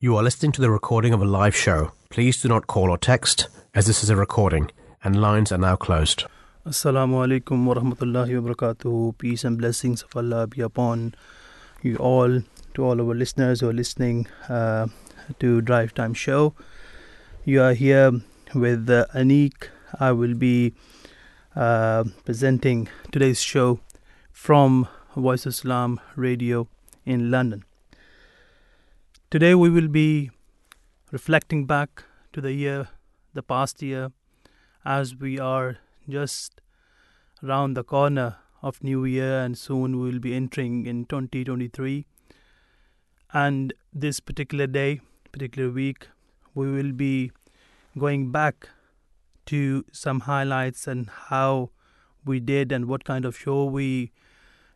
You are listening to the recording of a live show. Please do not call or text, as this is a recording, and lines are now closed. Assalamu alaikum wa rahmatullahi wa. Peace and blessings of Allah be upon you all, to all our listeners who are listening uh, to Drive Time Show. You are here with uh, Anik. I will be uh, presenting today's show from Voice of Islam Radio in London. Today we will be reflecting back to the year, the past year, as we are just around the corner of New Year and soon we will be entering in 2023. And this particular day, particular week, we will be going back to some highlights and how we did and what kind of show we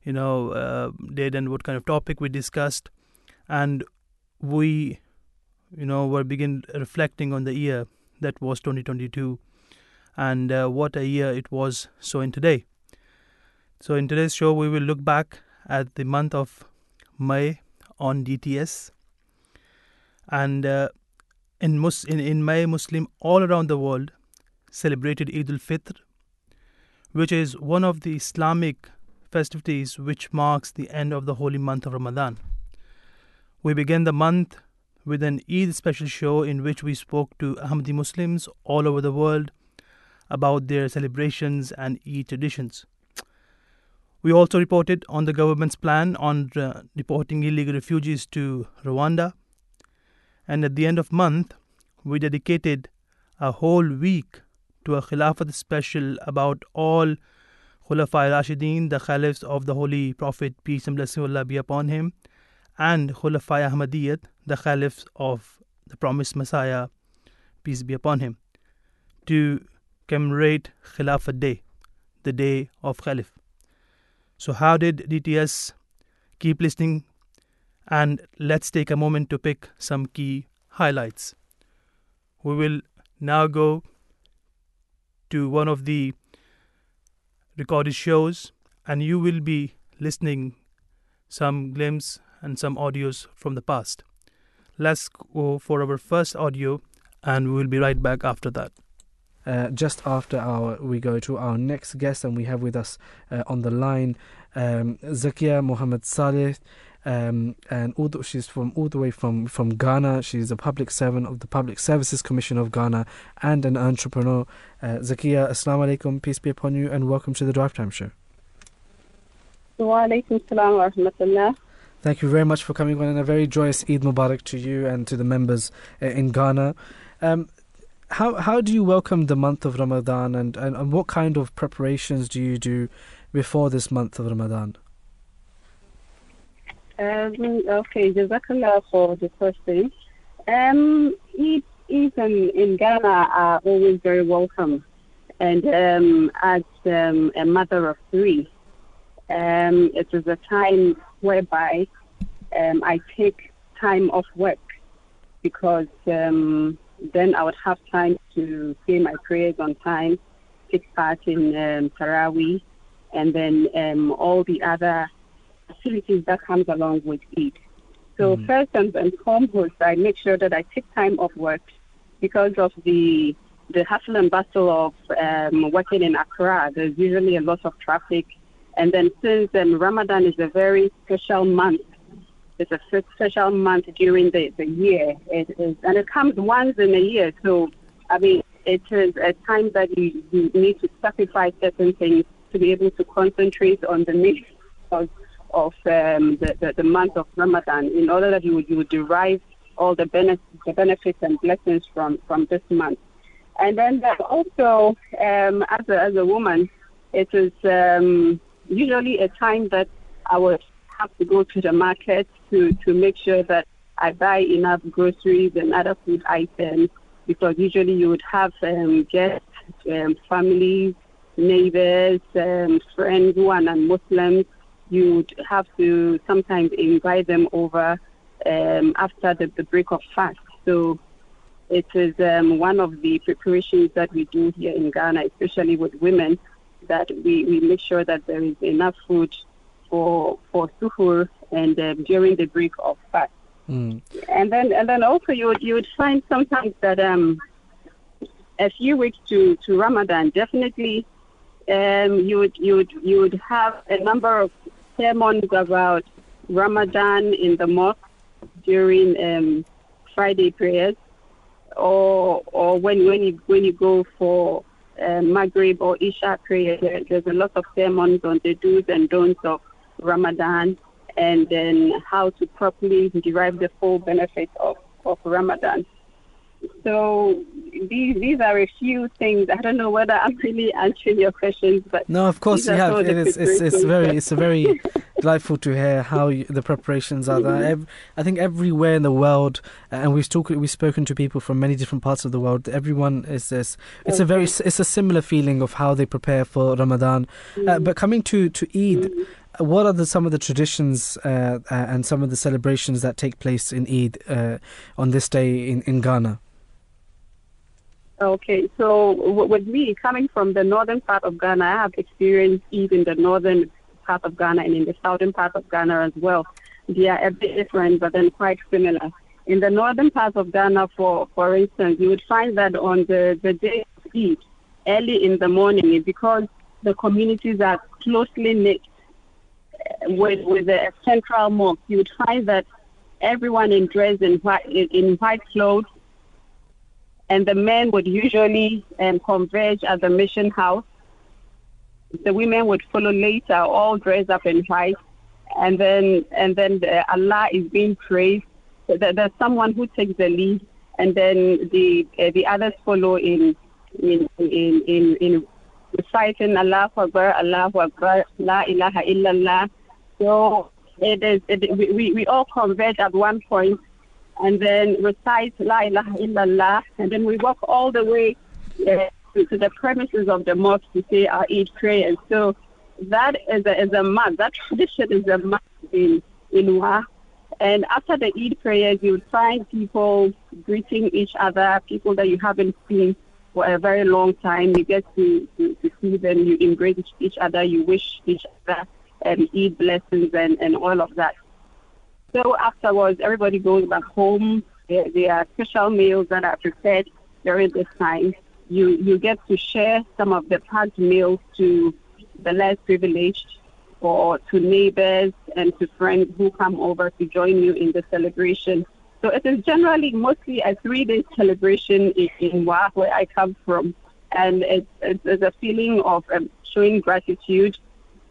you know uh, did and what kind of topic we discussed and we you know were begin reflecting on the year that was 2022 and uh, what a year it was so in today so in today's show we will look back at the month of may on dts and uh, in, Mus- in in may muslim all around the world celebrated eid al-fitr which is one of the islamic festivities which marks the end of the holy month of Ramadan. We began the month with an Eid special show in which we spoke to Ahmadi Muslims all over the world about their celebrations and Eid traditions. We also reported on the government's plan on uh, deporting illegal refugees to Rwanda. And at the end of the month, we dedicated a whole week to a Khilafat special about all Khulafa Rashidin, the Caliphs of the Holy Prophet, peace and blessing Allah be upon him, and Khulafa Ahmadiyyat, the Caliphs of the promised Messiah, peace be upon him, to commemorate Khilafat Day, the day of Caliph. So, how did DTS keep listening? And let's take a moment to pick some key highlights. We will now go to one of the recorded shows and you will be listening some glimpse and some audios from the past. Let's go for our first audio and we will be right back after that. Uh, just after our we go to our next guest and we have with us uh, on the line um, Zakia Mohammed Saleh um, and all the, she's from all the way from, from Ghana. She's a public servant of the Public Services Commission of Ghana and an entrepreneur. Uh, Zakia, Assalamu alaikum, peace be upon you, and welcome to the Drive Time Show. Wa alaikum salam wa rahmatullah. Thank you very much for coming on, and a very joyous Eid Mubarak to you and to the members uh, in Ghana. Um, how how do you welcome the month of Ramadan, and, and, and what kind of preparations do you do before this month of Ramadan? Um, okay, Jazakallah for the question. Um, Eid, Eid in, in Ghana are always very welcome. And um, as um, a mother of three, um, it is a time whereby um, I take time off work because um, then I would have time to say my prayers on time, take part in um, Taraweeh, and then um, all the other activities that comes along with it. So Mhm. first and, and foremost, I make sure that I take time off work because of the the hustle and bustle of um, working in Accra. There's usually a lot of traffic, and then since um, Ramadan is a very special month, it's a special month during the, the year, it is, and it comes once in a year. So I mean, it is a time that you, you need to sacrifice certain things to be able to concentrate on the needs of of um, the, the, the month of Ramadan in order that you you would derive all the, benef- the benefits and blessings from, from this month. And then also, um, as, a, as a woman, it is um, usually a time that I would have to go to the market to, to make sure that I buy enough groceries and other food items because usually you would have um, guests, um, families, neighbors, um, friends who are non-Muslims you would have to sometimes invite them over um, after the, the break of fast. So it is um, one of the preparations that we do here in Ghana, especially with women, that we, we make sure that there is enough food for for suhoor and um, during the break of fast. Mm. And then and then also you would you would find sometimes that um a few weeks to, to Ramadan definitely um you would you would you would have a number of sermons about Ramadan in the mosque during um, Friday prayers or or when when you when you go for Um, Maghrib or Isha prayer, there, there's a lot of sermons on the do's and don'ts of Ramadan and then how to properly derive the full benefit of, of Ramadan. So these these are a few things. I don't know whether I'm really answering your questions, but no, of course you have. It is. It's, it's very. It's a very delightful to hear how you, the preparations are there. Ev- I think everywhere in the world, and we've talked, we've spoken to people from many different parts of the world. Everyone is this. It's a very. It's a similar feeling of how they prepare for Ramadan. Uh, but coming to to Eid, uh, what are the, some of the traditions uh, uh, and some of the celebrations that take place in Eid uh, on this day in in Ghana? Okay, so with me coming from the northern part of Ghana, I have experienced in the northern part of Ghana and in the southern part of Ghana as well. They are a bit different, but then quite similar. In the northern part of Ghana, for for instance, you would find that on the, the day of Eid, early in the morning, because the communities are closely knit uh, with with the central mosque, you would find that everyone in dress in white in, in white clothes and the men would usually um, converge at the mission house. The women would follow later, all dressed up in white, and then and then the, Allah is being praised. So there- there's someone who takes the lead, and then the uh, the others follow in in in in, in reciting Allahu Akbar, Allahu Akbar, La ilaha illallah. So it is. It, we we all converge at one point and then recite La ilaha illallah, and then we walk all the way uh, to, the premises of the mosque to say our Eid prayer. So that is a, is a must. That tradition is a must in in Wa. And after the Eid prayers, you would find people greeting each other, people that you haven't seen for a very long time. You get to, to, to see them, you embrace each other, you wish each other um, Eid blessings and, and all of that. So afterwards, everybody goes back home. There, there are special meals that are prepared during this time. You you get to share some of the packed meals to the less privileged, or to neighbors and to friends who come over to join you in the celebration. So it is generally mostly a three-day celebration in, in Wa, where I come from, and it's, it's, it's a feeling of um, showing gratitude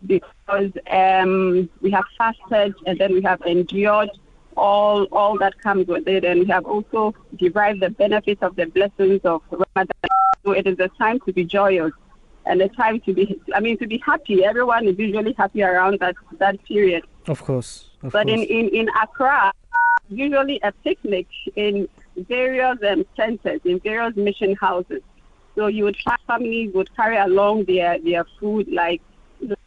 because um, we have fasted and then we have endured all all that comes with it, and we have also derived the benefits of the blessings of Ramadan. So it is a time to be joyous and a time to be, I mean, to be happy. Everyone is usually happy around that that period. Of course. Of But course. in, in, in Accra, usually a picnic in various um, centers, in various mission houses. So you would find families would carry along their, their food like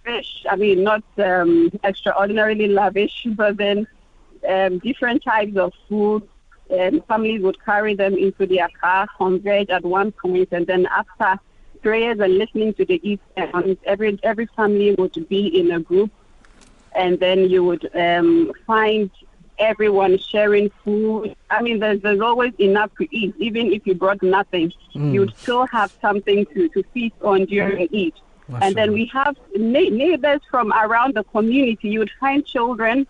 fish. I mean, not um, extraordinarily lavish, but then um, different types of food. And families would carry them into their car, converge at one point, and then after prayers and listening to the Eid sermons, every every family would be in a group and then you would um, find everyone sharing food. I mean, there's, there's always enough to eat, even if you brought nothing. Mm. You'd still have something to, to feast on during Eid. And then we have na- neighbors from around the community. You would find children,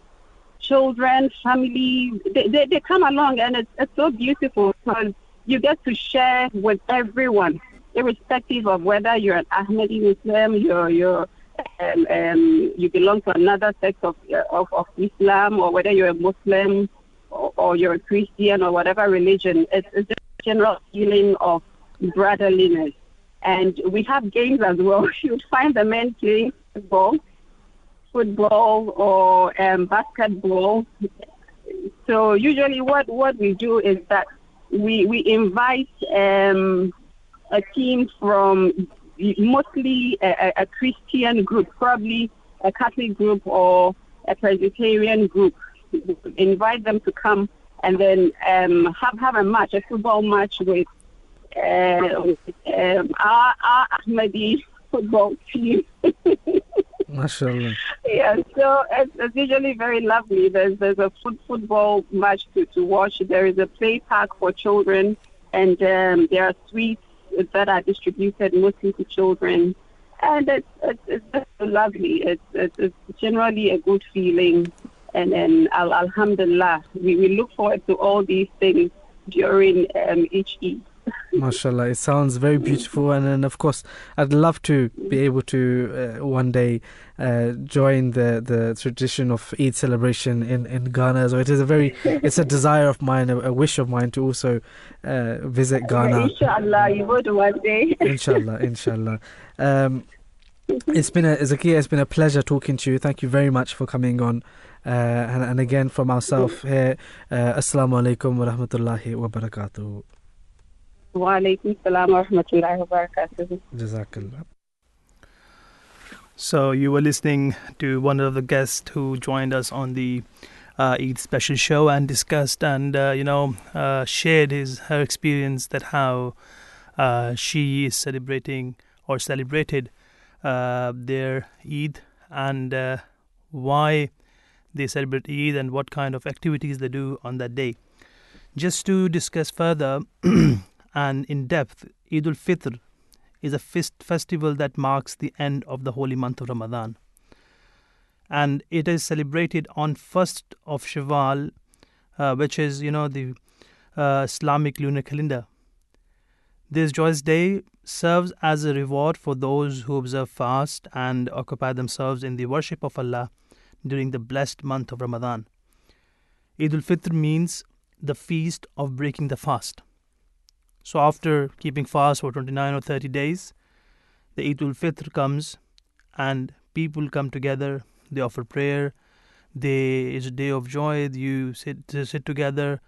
children, family. They, they, they come along, and it's, it's so beautiful because you get to share with everyone, irrespective of whether you're an Ahmadi Muslim, you're, you're um, um, you belong to another sect of, of, of Islam, or whether you're a Muslim or, or you're a Christian or whatever religion. It's, it's just a general feeling of brotherliness. And we have games as well. You'd find the men playing football, football or um, basketball. So usually, what, what we do is that we we invite um, a team from mostly a, a Christian group, probably a Catholic group or a Presbyterian group. Invite them to come and then um, have have a match, a football match with uh, um, our, our Ahmadi football team. MashaAllah. Yeah, so it's, it's usually very lovely. There's there's a foot, football match to, to watch. There is a play park for children, and um, there are sweets that are distributed mostly to children. And it's, it's, it's just lovely. It's, it's, it's generally a good feeling. And then, alhamdulillah, we, we look forward to all these things during um, each Eid. MashaAllah, it sounds very beautiful, and then of course, I'd love to be able to uh, one day uh, join the, the tradition of Eid celebration in, in Ghana. So it is a very, it's a desire of mine, a, a wish of mine to also uh, visit Ghana. Inshallah, you would one day. inshallah, inshallah. Um, it's been a Zakia, it's been a pleasure talking to you. Thank you very much for coming on. Uh, and, and, again from ourselves here, uh, Assalamu alaikum wa rahmatullahi wa barakatuh. Salam wa rahmatullahi wa barakatuh. Jazakallah. So you were listening to one of the guests who joined us on the uh, Eid special show and discussed and uh, you know uh, shared his her experience that how uh, she is celebrating or celebrated uh, their Eid and uh, why they celebrate Eid and what kind of activities they do on that day. Just to discuss further and in depth, Eid al Fitr is a fest- festival that marks the end of the holy month of Ramadan. And it is celebrated on 1st of Shawwal, uh, which is, you know, the uh, Islamic lunar calendar. This joyous day serves as a reward for those who observe fast and occupy themselves in the worship of Allah during the blessed month of Ramadan. Eid al Fitr means the feast of breaking the fast. So, after keeping fast for 29 or 30 days, the Eid al Fitr comes and people come together, they offer prayer, they, it's a day of joy, you sit, sit together,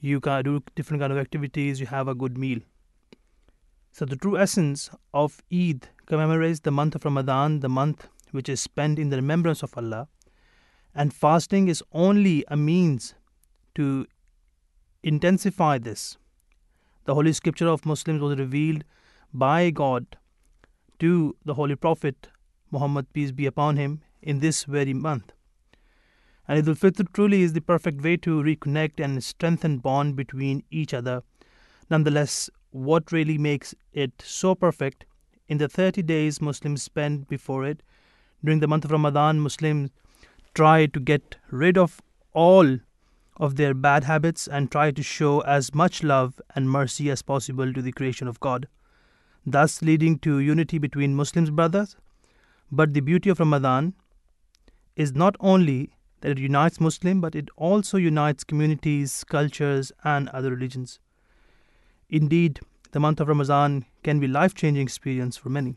you can do different kind of activities, you have a good meal. So, the true essence of Eid commemorates the month of Ramadan, the month which is spent in the remembrance of Allah, and fasting is only a means to intensify this. The Holy Scripture of Muslims was revealed by God to the Holy Prophet Muhammad, peace be upon him, in this very month. And Eid al Fitr truly is the perfect way to reconnect and strengthen bond between each other. Nonetheless, what really makes it so perfect in the 30 days Muslims spend before it. During the month of Ramadan, Muslims try to get rid of all of their bad habits and try to show as much love and mercy as possible to the creation of God, thus leading to unity between Muslims brothers. But the beauty of Ramadan is not only that it unites Muslims, but it also unites communities, cultures, and other religions. Indeed, the month of Ramadan can be life-changing experience for many.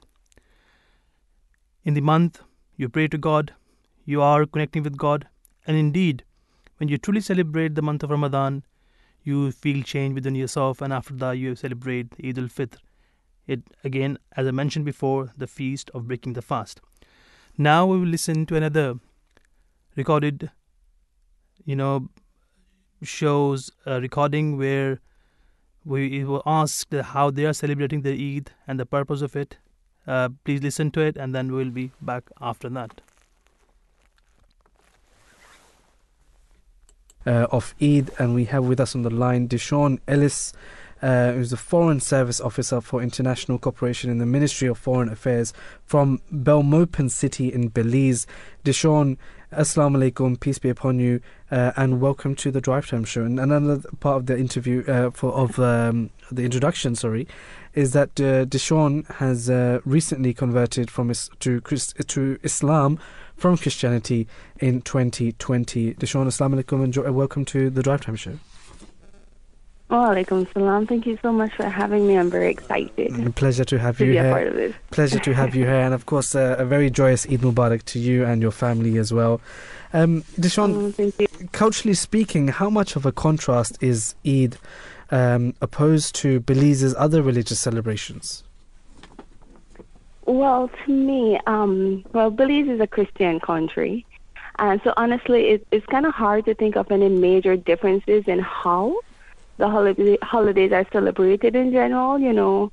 In the month, you pray to God, you are connecting with God, and indeed, when you truly celebrate the month of Ramadan, you feel change within yourself, and after that, you celebrate Eid al Fitr. It again, as I mentioned before, the feast of breaking the fast. Now we will listen to another recorded, you know, shows a recording where we were asked how they are celebrating the Eid and the purpose of it. Uh, please listen to it, and then we'll be back after that. Uh, of Eid, and we have with us on the line Deshaun Ellis, uh, who's the Foreign Service Officer for International Cooperation in the Ministry of Foreign Affairs from Belmopan City in Belize. Deshaun, Assalamu alaikum, peace be upon you, uh, and welcome to the Drive Time Show. And another part of the interview, uh, for of um, the introduction, sorry, is that uh, Deshaun has uh, recently converted from is- to Christ- to Islam from Christianity in 2020. Deshaun, Assalamu alaikum, and jo- welcome to the Drive Time Show. Walaikum salam. Thank you so much for having me. I'm very excited Mm, Pleasure to have to you here. part of this. Pleasure to have you here, and of course, uh, a very joyous Eid Mubarak to you and your family as well. Um, Deshaun, Oh, thank you. culturally speaking, how much of a contrast is Eid um, opposed to Belize's other religious celebrations? Well, to me, um, well, Belize is a Christian country. And so honestly, it, it's kind of hard to think of any major differences in how the holiday, holidays are celebrated in general. You know,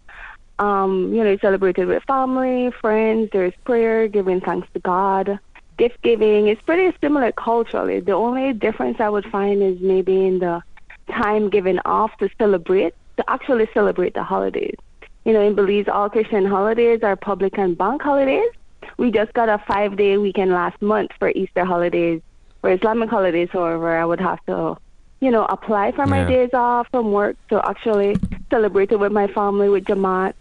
Um, you know, celebrated with family, friends. There's prayer, giving thanks to God, gift giving. It's pretty similar culturally. The only difference I would find is maybe in the time given off to celebrate, to actually celebrate the holidays. You know, in Belize, all Christian holidays are public and bank holidays. We just got a five day weekend last month for Easter holidays. For Islamic holidays, however, I would have to, you know, apply for my Yeah. days off from work to actually celebrate it with my family, with Jamaat.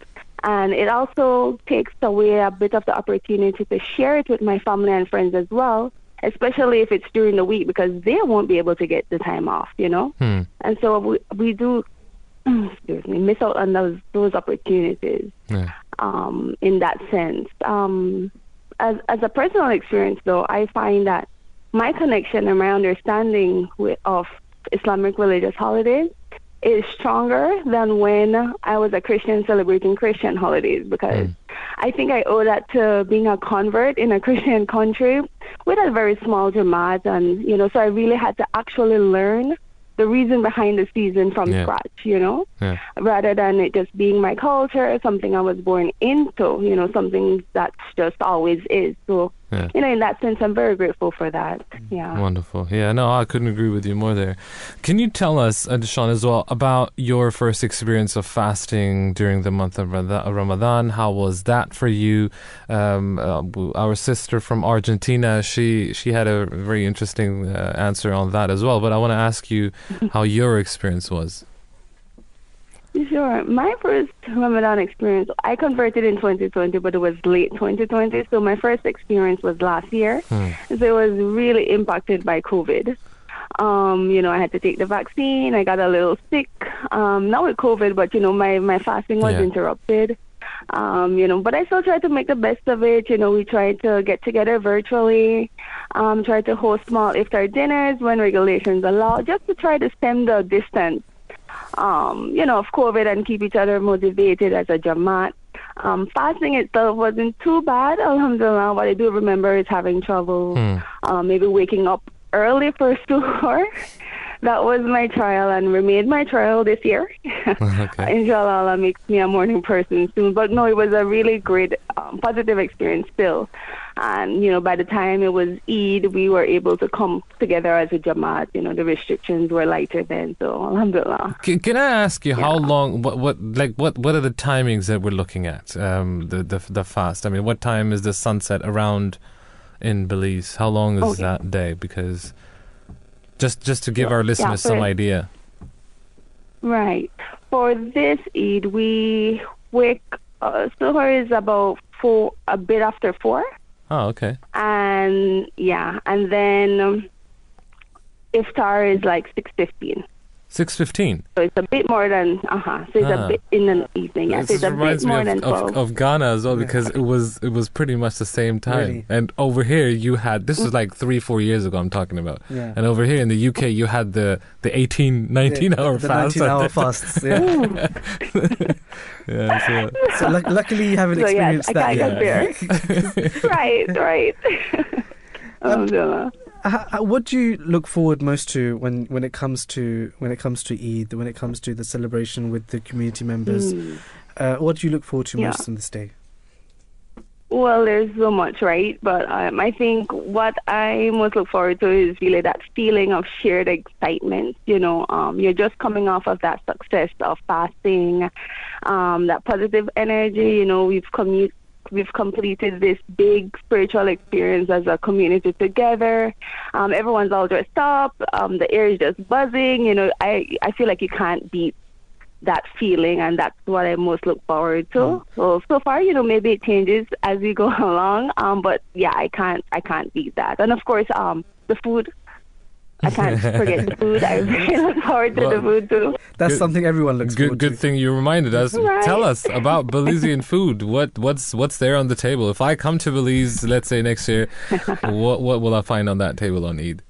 And it also takes away a bit of the opportunity to share it with my family and friends as well, especially if it's during the week because they won't be able to get the time off, you know? Hmm. And so we, we do, excuse me, miss out on those, those opportunities Yeah. um, in that sense. Um, as, as a personal experience, though, I find that my connection and my understanding with, of Islamic religious holidays is stronger than when I was a Christian celebrating Christian holidays because I think I owe that to being a convert in a Christian country with a very small Jamaat. And, you know, so I really had to actually learn the reason behind the season from Yeah. scratch, you know? Yeah. rather than it just being my culture, something I was born into, you know, something that just always is. So, Yeah. you know, in that sense, I'm very grateful for that. Yeah. Wonderful. Yeah, no, I couldn't agree with you more there. Can you tell us, uh, Deshaun, as well, about your first experience of fasting during the month of Ramadan? How was that for you? Um, uh, our sister from Argentina, she she had a very interesting uh, answer on that as well. But I want to ask you how your experience was. Sure. My first Ramadan experience, I converted in 2020, but it was late 2020. So my first experience was last year. Hmm. So it was really impacted by COVID. Um, you know, I had to take the vaccine. I got a little sick. Um, not with COVID, but you know, my my fasting was Yeah. interrupted. Um, you know, but I still tried to make the best of it. You know, we tried to get together virtually, um, tried to host small iftar dinners when regulations allow, just to try to stem the distance um, you know, of COVID and keep each other motivated as a Jamaat. Um, fasting itself wasn't too bad, alhamdulillah. What I do remember is having trouble, Hmm. uh, maybe waking up early for suhoor. That was my trial and remained my trial this year. Okay. Inshallah, Allah makes me a morning person soon. But no, it was a really great, um, positive experience still. And, you know, by the time it was Eid, we were able to come together as a Jamaat. You know, the restrictions were lighter then. So, alhamdulillah. Can, can I ask you how long? What what like what what are the timings that we're looking at? Um, the the the fast. I mean, what time is the sunset around in Belize? How long is Okay. that day? Because just just to give our listeners Yeah, some idea. Right. For this Eid, we wake. Uh, Suhoor is about four, a bit after four, Oh, okay. and yeah, and then um, iftar is like six fifteen. Six fifteen. So it's a bit more than uh huh. So it's Ah. a bit in the evening. Yeah, so This it's a reminds bit me more of, than of, twelve. of Ghana as well Yeah. because it was it was pretty much the same time. Really? And over here you had this was like three four years ago. I'm talking about. Yeah. And over here in the UK you had the the 18 19 Yeah, hour the fast. 19 hour fasts. Yeah. yeah, so, so lu- luckily you haven't So, experienced I that can't yet. compare. right, right. Um, Alhamdulillah. H- h- what do you look forward most to when, when it comes to when it comes to Eid, when it comes to the celebration with the community members? Mm. Uh, what do you look forward to Yeah. most on this day? Well, there's so much, right? But um, I think what I most look forward to is really that feeling of shared excitement. You know, um, you're just coming off of that success of fasting, um, that positive energy. You know, we've commu- we've completed this big spiritual experience as a community together. Um, everyone's all dressed up. Um, the air is just buzzing. You know, I I feel like you can't beat that feeling and that's what I most look forward to. So so far, you know, maybe it changes as we go along. Um but yeah, I can't I can't beat that. And of course, um the food. I can't forget the food. I really look forward to the food too. That's Good- something everyone looks good forward good to. thing you reminded us. Right. Tell us about Belizean food. What what's what's there on the table? If I come to Belize, let's say next year, what what will I find on that table on Eid?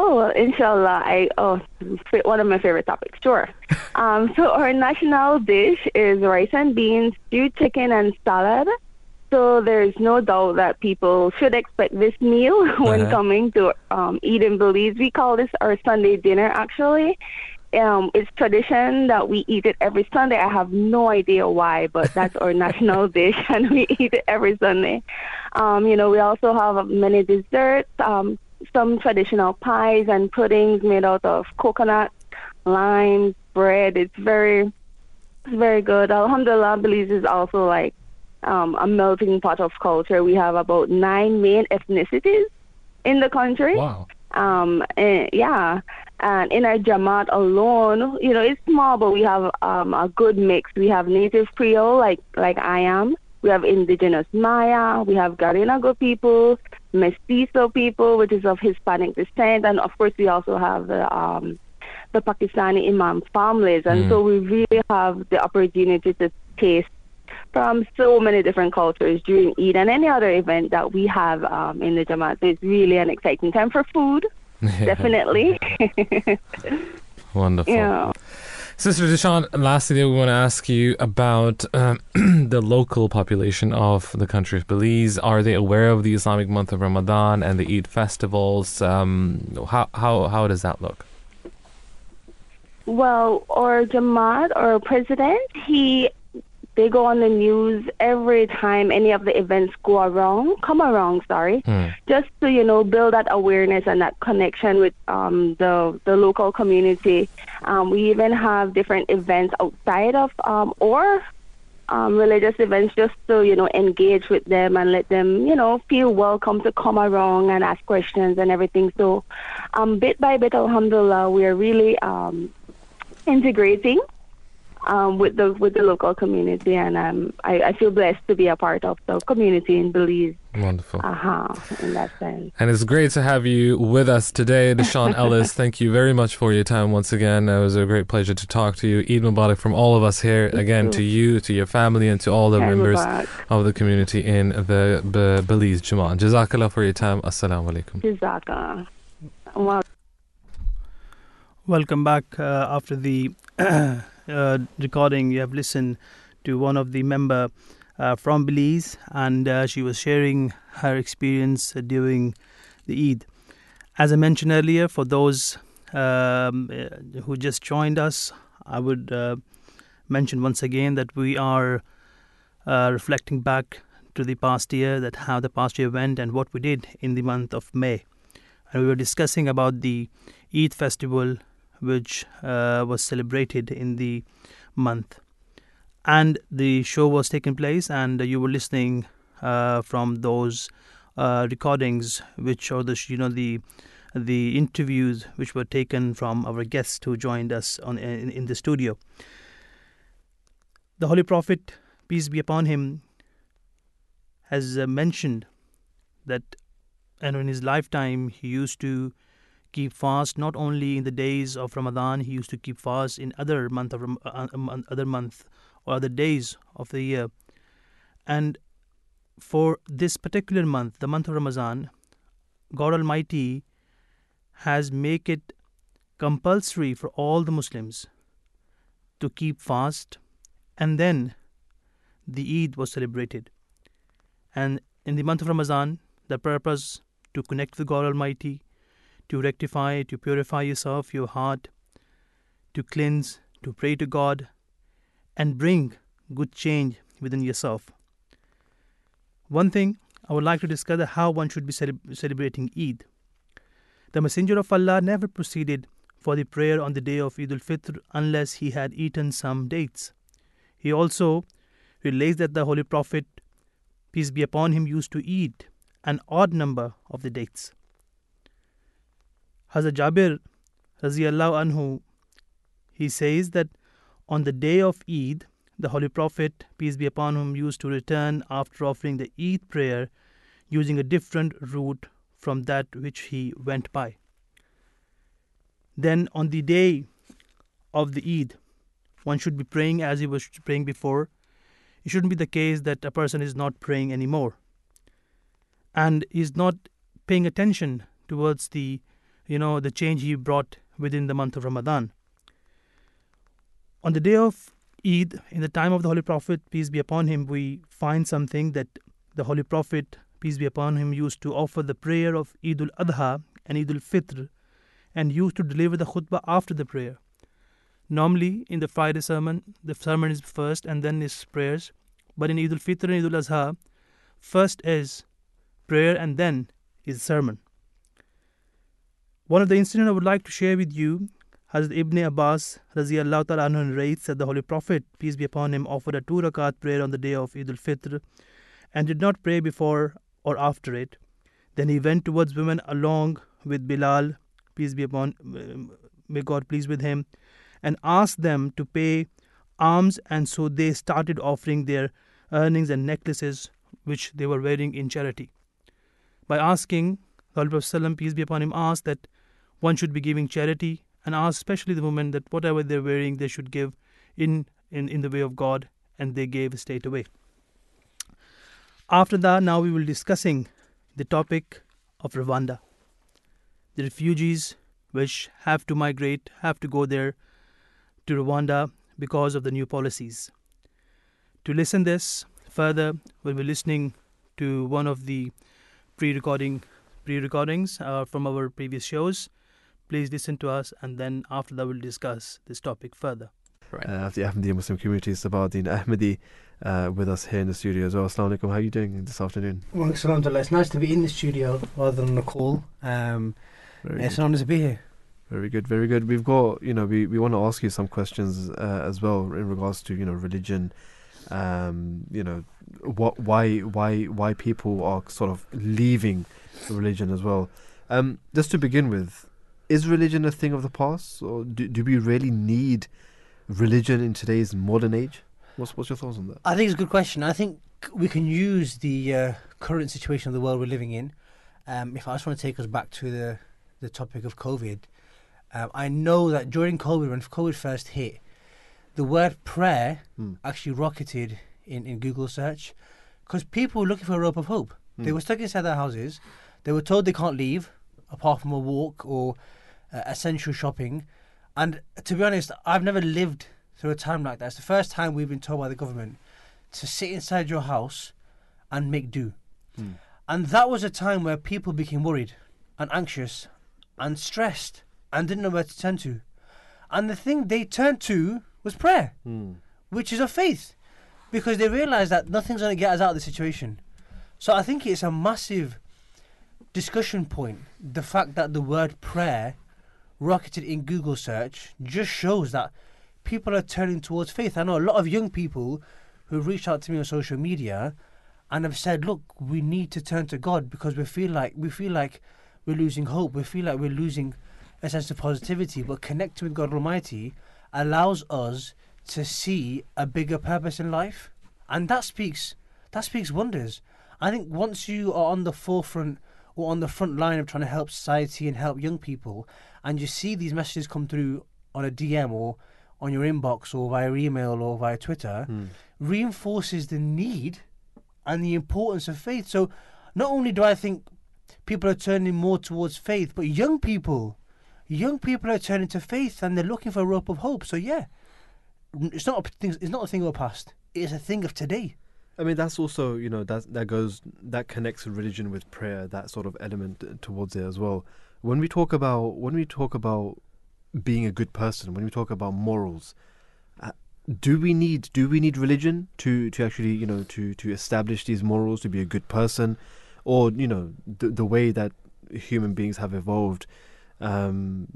Oh, well, inshallah. I oh, fa- one of my favorite topics. Sure. Um, so our national dish is rice and beans, stewed chicken, and salad. So there's no doubt that people should expect this meal when Uh-huh. coming to um, eat in Belize. We call this our Sunday dinner. Actually, um, it's tradition that we eat it every Sunday. I have no idea why, but that's our national dish, and we eat it every Sunday. Um, you know, we also have many desserts, um, some traditional pies and puddings made out of coconut, lime, bread. It's very, it's very good. Alhamdulillah, Belize is also like um, a melting pot of culture. We have about nine main ethnicities in the country. Wow. Um, and yeah, and in our Jamaat alone, you know, it's small, but we have um, a good mix. We have native Creole, like like I am. We have indigenous Maya. We have Garinagu people, Mestizo people, which is of Hispanic descent, and of course, we also have the um, the Pakistani Imam families, and Mm. so we really have the opportunity to taste from so many different cultures during Eid and any other event that we have um, in the Jamaat. So it's really an exciting time for food, definitely. Wonderful. yeah. Sister Deshaun, lastly, we want to ask you about um, the local population of the country of Belize. Are they aware of the Islamic month of Ramadan and the Eid festivals? Um, how, how, how does that look? Well, our Jamaat, our president, he they go on the news every time any of the events go around, come around, sorry, Hmm. just to you know build that awareness and that connection with um, the the local community. Um, we even have different events outside of um, or um, religious events just to you know engage with them and let them you know feel welcome to come around and ask questions and everything. So, um, bit by bit, Alhamdulillah, we are really um, integrating um, with the with the local community, and um, I, I feel blessed to be a part of the community in Belize. Wonderful. Aha, in that sense. And it's great to have you with us today, Deshaun Ellis. Thank you very much for your time once again. It was a great pleasure to talk to you. Eid Mubarak from all of us here. Again, to you, to your family, and to all the Eid members Mubarak. of the community in the B- Belize Jamaat. Jazakallah for your time. Assalamu alaikum. Jazaka. Well, Welcome back uh, after the uh, recording. You have listened to one of the member uh, from Belize, and uh, she was sharing her experience during the Eid. As I mentioned earlier, for those um, uh, who just joined us, I would uh, mention once again that we are uh, reflecting back to the past year, that how the past year went and what we did in the month of May, and we were discussing about the Eid festival which uh, was celebrated in the month. And the show was taking place, and you were listening uh, from those uh, recordings, which are the you know the the interviews which were taken from our guests who joined us on in, in the studio. The Holy Prophet, peace be upon him, has uh, mentioned that, and in his lifetime, he used to keep fast not only in the days of Ramadan. He used to keep fast in other month of uh, uh, other month or other days of the year. And for this particular month, the month of Ramadan, God Almighty has make it compulsory for all the Muslims to keep fast, and then the Eid was celebrated. And in the month of Ramadan, the purpose to connect with God Almighty, to rectify, to purify yourself, your heart, to cleanse, to pray to God, and bring good change within yourself. One thing I would like to discuss is how one should be celebrating Eid. The Messenger of Allah never proceeded for the prayer on the day of Eid al Fitr unless he had eaten some dates. He also relates that the Holy Prophet, peace be upon him, used to eat an odd number of the dates. Hazrat Jabir anhu, he says that on the day of Eid, the Holy Prophet, peace be upon him, used to return after offering the Eid prayer using a different route from that which he went by. Then on the day of the Eid, one should be praying as he was praying before. It shouldn't be the case that a person is not praying anymore and is not paying attention towards the you know the change he brought within the month of Ramadan. On the day of Eid, in the time of the Holy Prophet, peace be upon him, we find something that the Holy Prophet, peace be upon him, used to offer the prayer of Eid al Adha and Eid al Fitr and used to deliver the khutbah after the prayer. Normally, in the Friday sermon, the sermon is first and then is prayers. But in Eid al Fitr and Eid al Adha, first is prayer and then is sermon. One of the incidents I would like to share with you Hazrat Ibn Abbas radiallahu ta'ala narrates that the Holy Prophet, peace be upon him, offered a two rakat prayer on the day of Eid al-Fitr and did not pray before or after it. Then he went towards women along with Bilal, peace be upon, um, may God please with him, and asked them to pay alms and so they started offering their earnings and necklaces which they were wearing in charity. By asking, the Holy Prophet, peace be upon him, asked that one should be giving charity and asked especially the women that whatever they're wearing they should give in, in, in the way of God and they gave straight away. After that, now we will discussing the topic of Rwanda. The refugees which have to migrate, have to go there to Rwanda because of the new policies. To listen this further, we'll be listening to one of the pre-recording pre-recordings uh, from our previous shows. Please listen to us, and then after that, we'll discuss this topic further. Right. Uh, of the Ahmadiyya Muslim community, Sabahdeen Ahmadi, uh, with us here in the studio as well. Assalamu alaikum. How are you doing this afternoon? Well, alhamdulillah. It's nice to be in the studio rather than on a call. Um, it's an honour to be here. Very good, very good. We've got, you know, we, we want to ask you some questions uh, as well in regards to, you know, religion. Um, you know, what, why, why, why people are sort of leaving religion as well. Um, just to begin with, is religion a thing of the past, or do, do we really need religion in today's modern age? What's what's your thoughts on that? I think it's a good question. I think we can use the uh, current situation of the world we're living in. Um, if I just want to take us back to the the topic of COVID, um, I know that during COVID, when COVID first hit, the word prayer mm. actually rocketed in, in Google search because people were looking for a rope of hope. They were stuck inside their houses. They were told they can't leave apart from a walk or uh, essential shopping. And to be honest, I've never lived through a time like that. It's the first time we've been told by the government to sit inside your house and make do. Hmm. And that was a time where people became worried and anxious and stressed and didn't know where to turn to. And the thing they turned to was prayer, hmm. which is a faith, because they realized that nothing's going to get us out of the situation. So I think it's a massive discussion point. The fact that the word prayer rocketed in Google search just shows that people are turning towards faith. I know a lot of young people who reached out to me on social media and have said, "Look, we need to turn to God because we feel like we feel like we're losing hope. We feel like we're losing a sense of positivity. But connecting with God Almighty allows us to see a bigger purpose in life, and that speaks that speaks wonders. I think once you are on the forefront or on the front line of trying to help society and help young people, and you see these messages come through on a DM or on your inbox or via email or via Twitter, mm. reinforces the need and the importance of faith. So, not only do I think people are turning more towards faith, but young people, young people are turning to faith and they're looking for a rope of hope. So, yeah, it's not a thing. It's not a thing of the past. It's a thing of today. I mean, that's also you know that that goes that connects religion with prayer. That sort of element towards it as well when we talk about when we talk about being a good person, when we talk about morals, uh, do we need do we need religion to to actually you know to to establish these morals to be a good person, or you know the the way that human beings have evolved, um,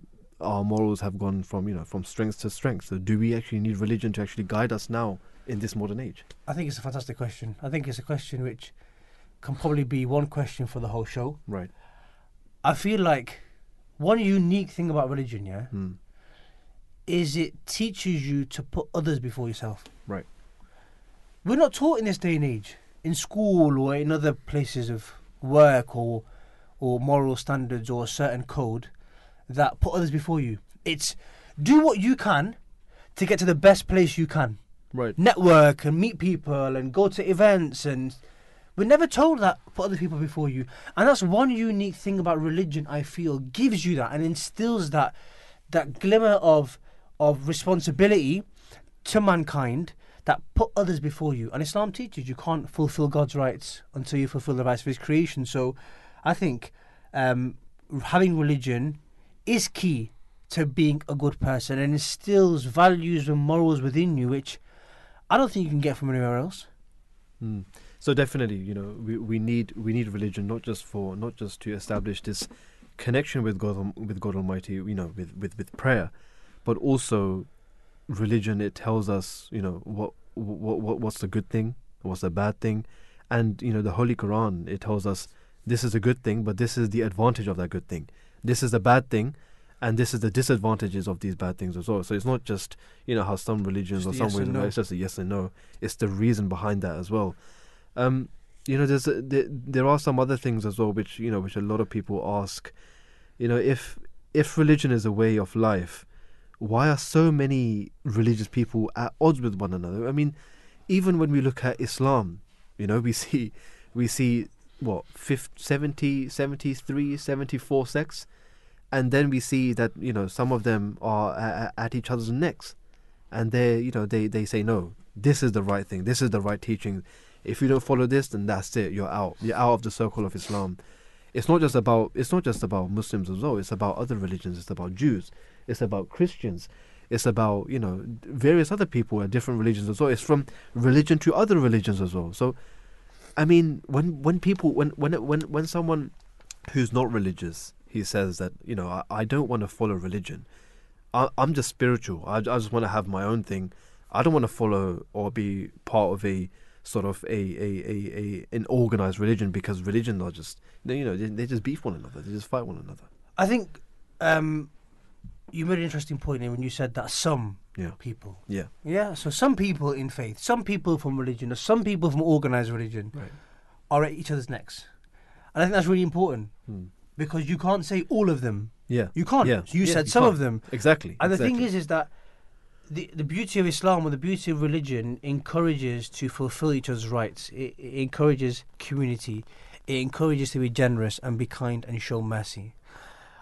our morals have gone from you know from strength to strength. So do we actually need religion to actually guide us now in this modern age? I think it's a fantastic question. I think it's a question which can probably be one question for the whole show. Right. I feel like one unique thing about religion, yeah, mm. is it teaches you to put others before yourself. Right. We're not taught in this day and age in school or in other places of work or or moral standards or a certain code that put others before you. It's do what you can to get to the best place you can. Right. Network and meet people and go to events and we're never told that put other people before you. And that's one unique thing about religion I feel gives you that and instills that that glimmer of of responsibility to mankind that put others before you. And Islam teaches you can't fulfill God's rights until you fulfill the rights of His creation. So I think um, having religion is key to being a good person and instills values and morals within you, which I don't think you can get from anywhere else. Mm. So definitely, you know, we, we need we need religion not just for not just to establish this connection with God with God Almighty, you know, with, with, with prayer, but also religion. It tells us, you know, what what what what's the good thing, what's the bad thing, and you know, the Holy Quran. It tells us this is a good thing, but this is the advantage of that good thing. This is the bad thing, and this is the disadvantages of these bad things as well. So it's not just you know how some religions Just or some yes ways no. it's just a yes and no. It's the reason behind that as well. Um, you know, there's there, there are some other things as well, which you know, which a lot of people ask. You know, if if religion is a way of life, why are so many religious people at odds with one another? I mean, even when we look at Islam, you know, we see we see what 50, 70, 73, 74 sects, and then we see that you know some of them are at, at each other's necks, and they you know they they say no, this is the right thing, this is the right teaching. If you don't follow this, then that's it. You're out. You're out of the circle of Islam. It's not just about it's not just about Muslims as well. It's about other religions. It's about Jews. It's about Christians. It's about you know various other people and different religions as well. It's from religion to other religions as well. So, I mean, when when people when when when when someone who's not religious, he says that you know I, I don't want to follow religion. I, I'm just spiritual. I, I just want to have my own thing. I don't want to follow or be part of a sort of a, a, a, a an organized religion because religion are just you know they, they just beef one another. They just fight one another. I think um, you made an interesting point when you said that some Yeah. people. Yeah. Yeah, so some people in faith, some people from religion, or some people from organized religion Right. are at each other's necks. And I think that's really important Hmm. because you can't say all of them. Yeah. You can't. Yeah. So you Yeah, said you some can't. of them. Exactly. And the thing is, is that the the beauty of Islam or the beauty of religion encourages to fulfill each other's rights. It, it encourages community. It encourages to be generous and be kind and show mercy.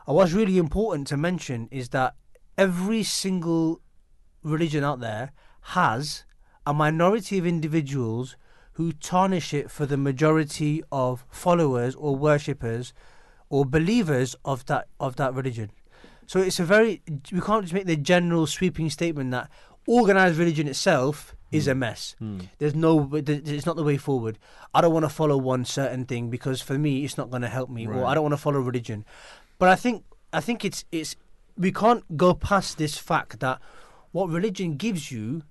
And what's really important to mention is that every single religion out there has a minority of individuals who tarnish it for the majority of followers or worshippers or believers of that of that religion. So it's a very we can't just make the general sweeping statement that organized religion itself is a mess. Hmm. There's no it's not the way forward. I don't want to follow one certain thing because for me it's not going to help me or I don't want to follow religion. But I think I think it's it's we can't go past this fact that what religion gives you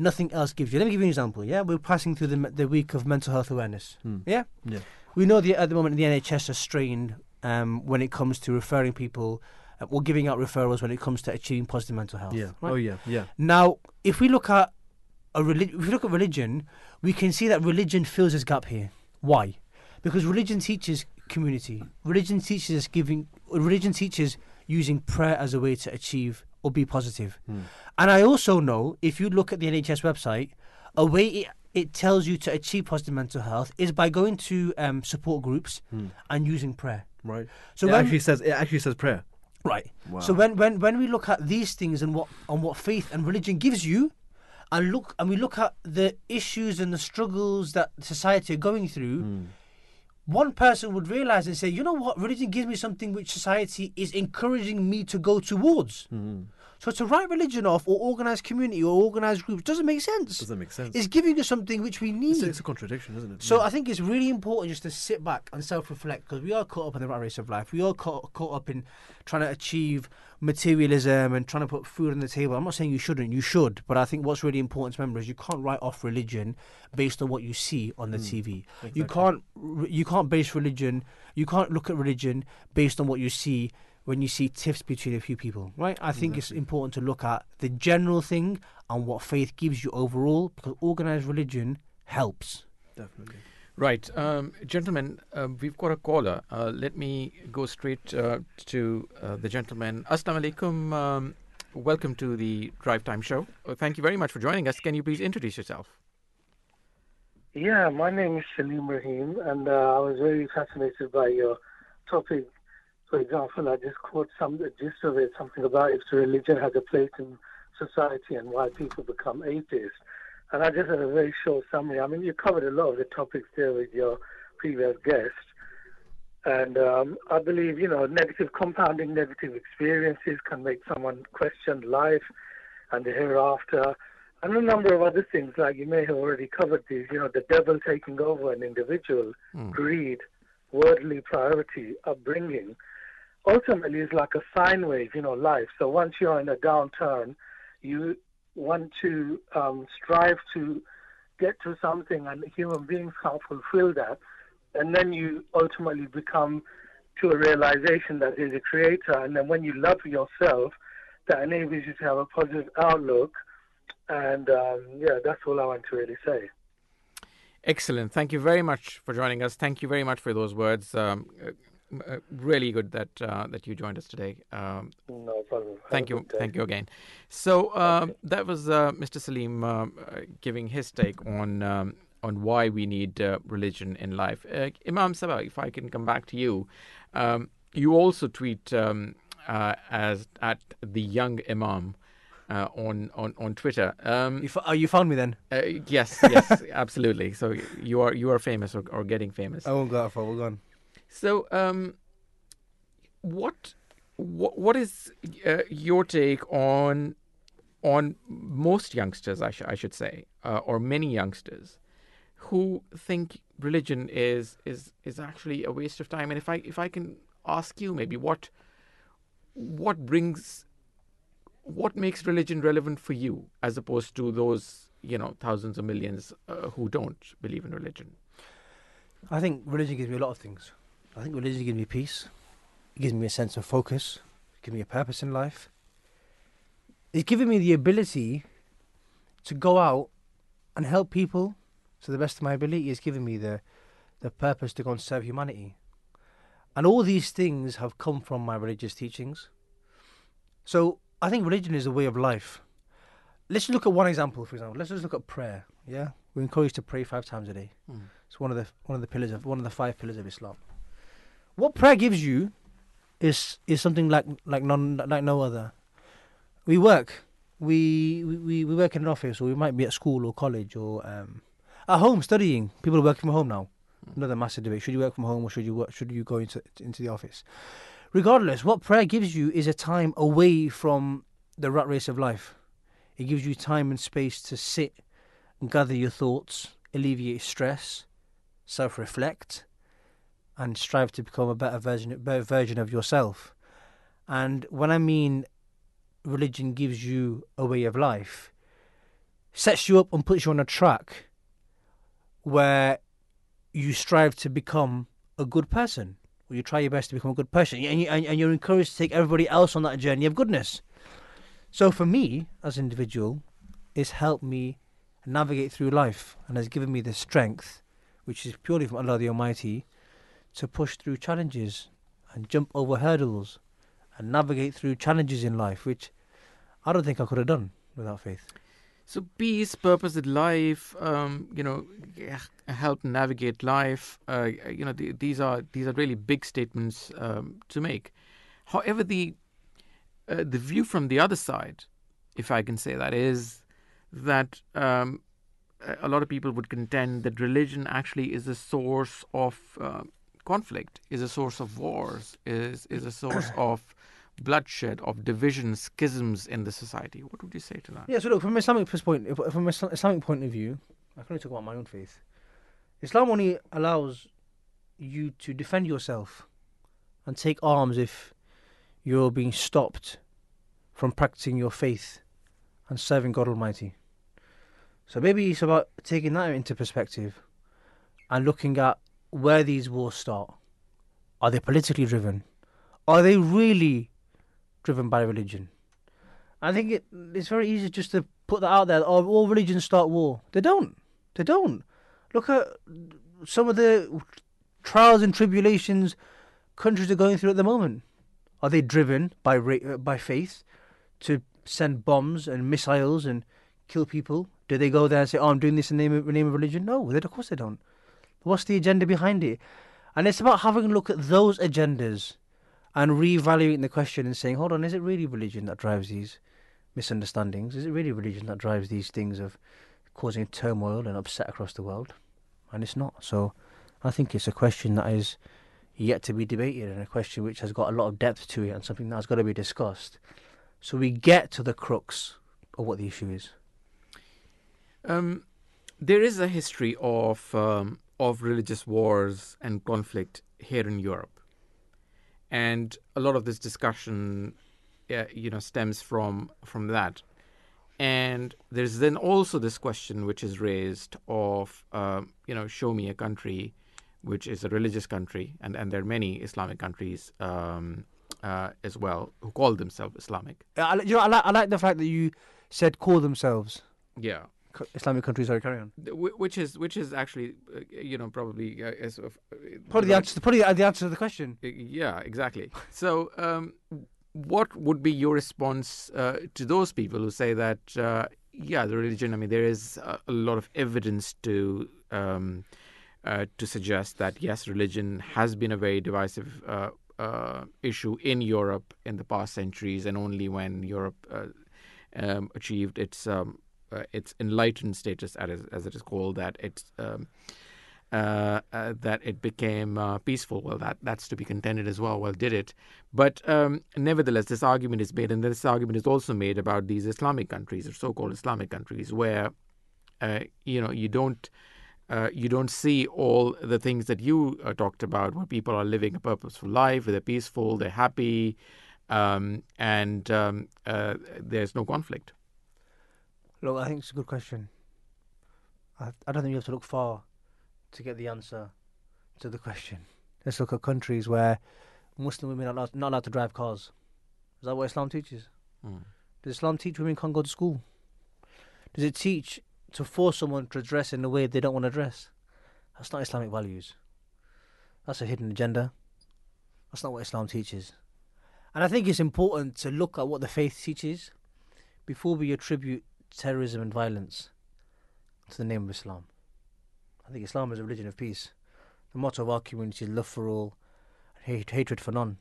nothing else gives you. Let me give you an example. Yeah, we're passing through the the week of mental health awareness. Hmm. Yeah, Yeah. we know the at the moment the NHS are strained um, when it comes to referring people uh, or giving out referrals when it comes to achieving positive mental health. Yeah. right? Oh yeah. Yeah. Now, if we look at a relig- if we look at religion, we can see that religion fills this gap here. Why? Because religion teaches community. Religion teaches us giving. Religion teaches using prayer as a way to achieve or be positive. Hmm. And I also know if you look at the NHS website, a way it, it tells you to achieve positive mental health is by going to um, support groups Hmm. and using prayer. Right. So it actually says it actually says prayer. Right, Wow. so when, when when we look at these things and what and what faith and religion gives you, and look and we look at the issues and the struggles that society are going through, Hmm. one person would realize and say, you know what, religion gives me something which society is encouraging me to go towards. Hmm. So to write religion off or organized community or organized groups doesn't make sense. Doesn't make sense. It's giving us something which we need. It's, a, it's a contradiction, isn't it? So Yeah. I think it's really important just to sit back and self-reflect because we are caught up in the rat race of life. We are caught, caught up in trying to achieve materialism and trying to put food on the table. I'm not saying you shouldn't, you should, but I think what's really important to remember is you can't write off religion based on what you see on the hmm. TV. You can't you can't base religion, you can't look at religion based on what you see when you see tiffs between a few people, right? I think it's important to look at the general thing and what faith gives you overall because organized religion helps. definitely. Right, um, gentlemen, uh, we've got a caller. Uh, let me go straight uh, to uh, the gentleman. Assalamu alaikum. Um, welcome to the Drive Time Show. Uh, thank you very much for joining us. Can you please introduce yourself? Yeah, my name is Salim Rahim, and uh, I was very fascinated by your topic. For example, I just quote some the gist of it, something about if religion has a place in society and why people become atheists. And I just had a very short summary. I mean, you covered a lot of the topics there with your previous guest. And um, I believe, you know, negative compounding negative experiences can make someone question life and the hereafter, and a number of other things. Like you may have already covered these. You know, the devil taking over an individual, Mm. greed, worldly priority, upbringing. Ultimately, it's like a sine wave. You know, life. So once you're in a downturn, you want to um, strive to get to something, and human beings can't fulfill that. And then you ultimately become to a realization that there's a creator. And then when you love yourself, that enables you to have a positive outlook. And um, yeah, that's all I want to really say. Excellent. Thank you very much for joining us. Thank you very much for those words. Um, uh, really good that uh, that you joined us today. Um, No problem. Have thank a you, thank you again. So um, that was uh, Mr. Salim um, uh, giving his take on um, on why we need uh, religion in life. Uh, Imam Sabah, if I can come back to you, um, you also tweet um, uh, as at the young Imam. Uh, on, on on Twitter, um, You, f- oh, you found me then. uh, yes, yes, absolutely. So you are you are famous or, or getting famous. I won't go out for. We're gone. So, um, what, what, what is uh, your take on on most youngsters? I, sh- I should say, uh, or many youngsters, who think religion is is is actually a waste of time. And if I if I can ask you, maybe what what brings what makes religion relevant for you as opposed to those you know thousands of millions uh, who don't believe in religion I think religion gives me a lot of things. I think religion gives me peace. It gives me a sense of focus. It gives me a purpose in life. It's given me the ability to go out and help people to the best of my ability. It's given me the, the purpose to go and serve humanity. And all these things have come from my religious teachings. So I think religion is a way of life. Let's look at one example, for example. Let's just look at prayer. Yeah? We're encouraged to pray five times a day. Hmm. It's one of the one of the pillars of one of the five pillars of Islam. What prayer gives you is is something like like none like no other. We work. We we, we work in an office or we might be at school or college or um, at home studying. People are working from home now. Another massive debate. Should you work from home or should you work should you go into into the office? Regardless, what prayer gives you is a time away from the rat race of life. It gives you time and space to sit and gather your thoughts, alleviate stress, self reflect, and strive to become a better version, better version of yourself. And when I mean religion gives you a way of life, sets you up and puts you on a track where you strive to become a good person, or you try your best to become a good person, and, you, and, and you're encouraged to take everybody else on that journey of goodness. So for me, as an individual, it's helped me navigate through life and has given me the strength, which is purely from Allah the Almighty, to push through challenges and jump over hurdles and navigate through challenges in life, which I don't think I could have done without faith. So peace, purpose in life, um, you know, help navigate life. Uh, you know, the, these are these are really big statements um, to make. However, the uh, the view from the other side, if I can say that, is that um, a- lot of people would contend that religion actually is a source of uh, conflict, is a source of wars, is is a source of bloodshed, of division, schisms in the society. What would you say to that? Yeah, so look, from an Islamic point, from an Islamic point of view, I can only talk about my own faith. Islam only allows you to defend yourself and take arms if you're being stopped from practicing your faith and serving God Almighty. So maybe it's about taking that into perspective and looking at where these wars start. Are they politically driven? Are they really driven by religion? I think it, it's very easy just to put that out there. Oh, all religions start war. They don't. They don't. Look at some of the trials and tribulations countries are going through at the moment. Are they driven by by faith to send bombs and missiles and kill people? Do they go there and say, "Oh, I'm doing this in the name of, name of religion"? No, they, of course they don't. What's the agenda behind it? And it's about having a look at those agendas and reevaluating the question and saying, hold on, is it really religion that drives these misunderstandings? Is it really religion that drives these things of causing turmoil and upset across the world? And it's not. So I think it's a question that is, yet to be debated and a question which has got a lot of depth to it and something that's got to be discussed. So we get to the crux of what the issue is. Um, there is a history of um, of religious wars and conflict here in Europe, and a lot of this discussion, uh, you know, stems from from that. And there's then also this question which is raised of, uh, you know, show me a country which is a religious country, and, and there are many Islamic countries um, uh, as well who call themselves Islamic. I, you know, I like, I like the fact that you said call themselves Yeah, Islamic countries. are carrying on. Which is which is actually, uh, you know, probably uh, is of, uh, Probably the answer. Probably the answer to the question. Yeah, exactly. So, um, what would be your response uh, to those people who say that, uh, yeah, the religion? I mean, there is a, a lot of evidence to um, uh, to suggest that yes, religion has been a very divisive uh, uh, issue in Europe in the past centuries, and only when Europe uh, um, achieved its um, uh, its enlightened status, as, as it is called, that it's um, uh, uh, that it became uh, peaceful. Well, that that's to be contended as well. Well, did it? But um, nevertheless, this argument is made, and this argument is also made about these Islamic countries or so-called Islamic countries, where uh, you know you don't. Uh, you don't see all the things that you uh, talked about, where people are living a purposeful life, where they're peaceful, they're happy, um, and um, uh, there's no conflict. Look, I think it's a good question. I, I don't think you have to look far to get the answer to the question. Let's look at countries where Muslim women are not, not allowed to drive cars. Is that what Islam teaches? Mm. Does Islam teach women can't go to school? Does it teach to force someone to dress in a way they don't want to dress? That's not Islamic values. That's a hidden agenda. That's not what Islam teaches. And I think it's important to look at what the faith teaches before we attribute terrorism and violence to the name of Islam. I think Islam is a religion of peace. The motto of our community is love for all, hate, hatred for none.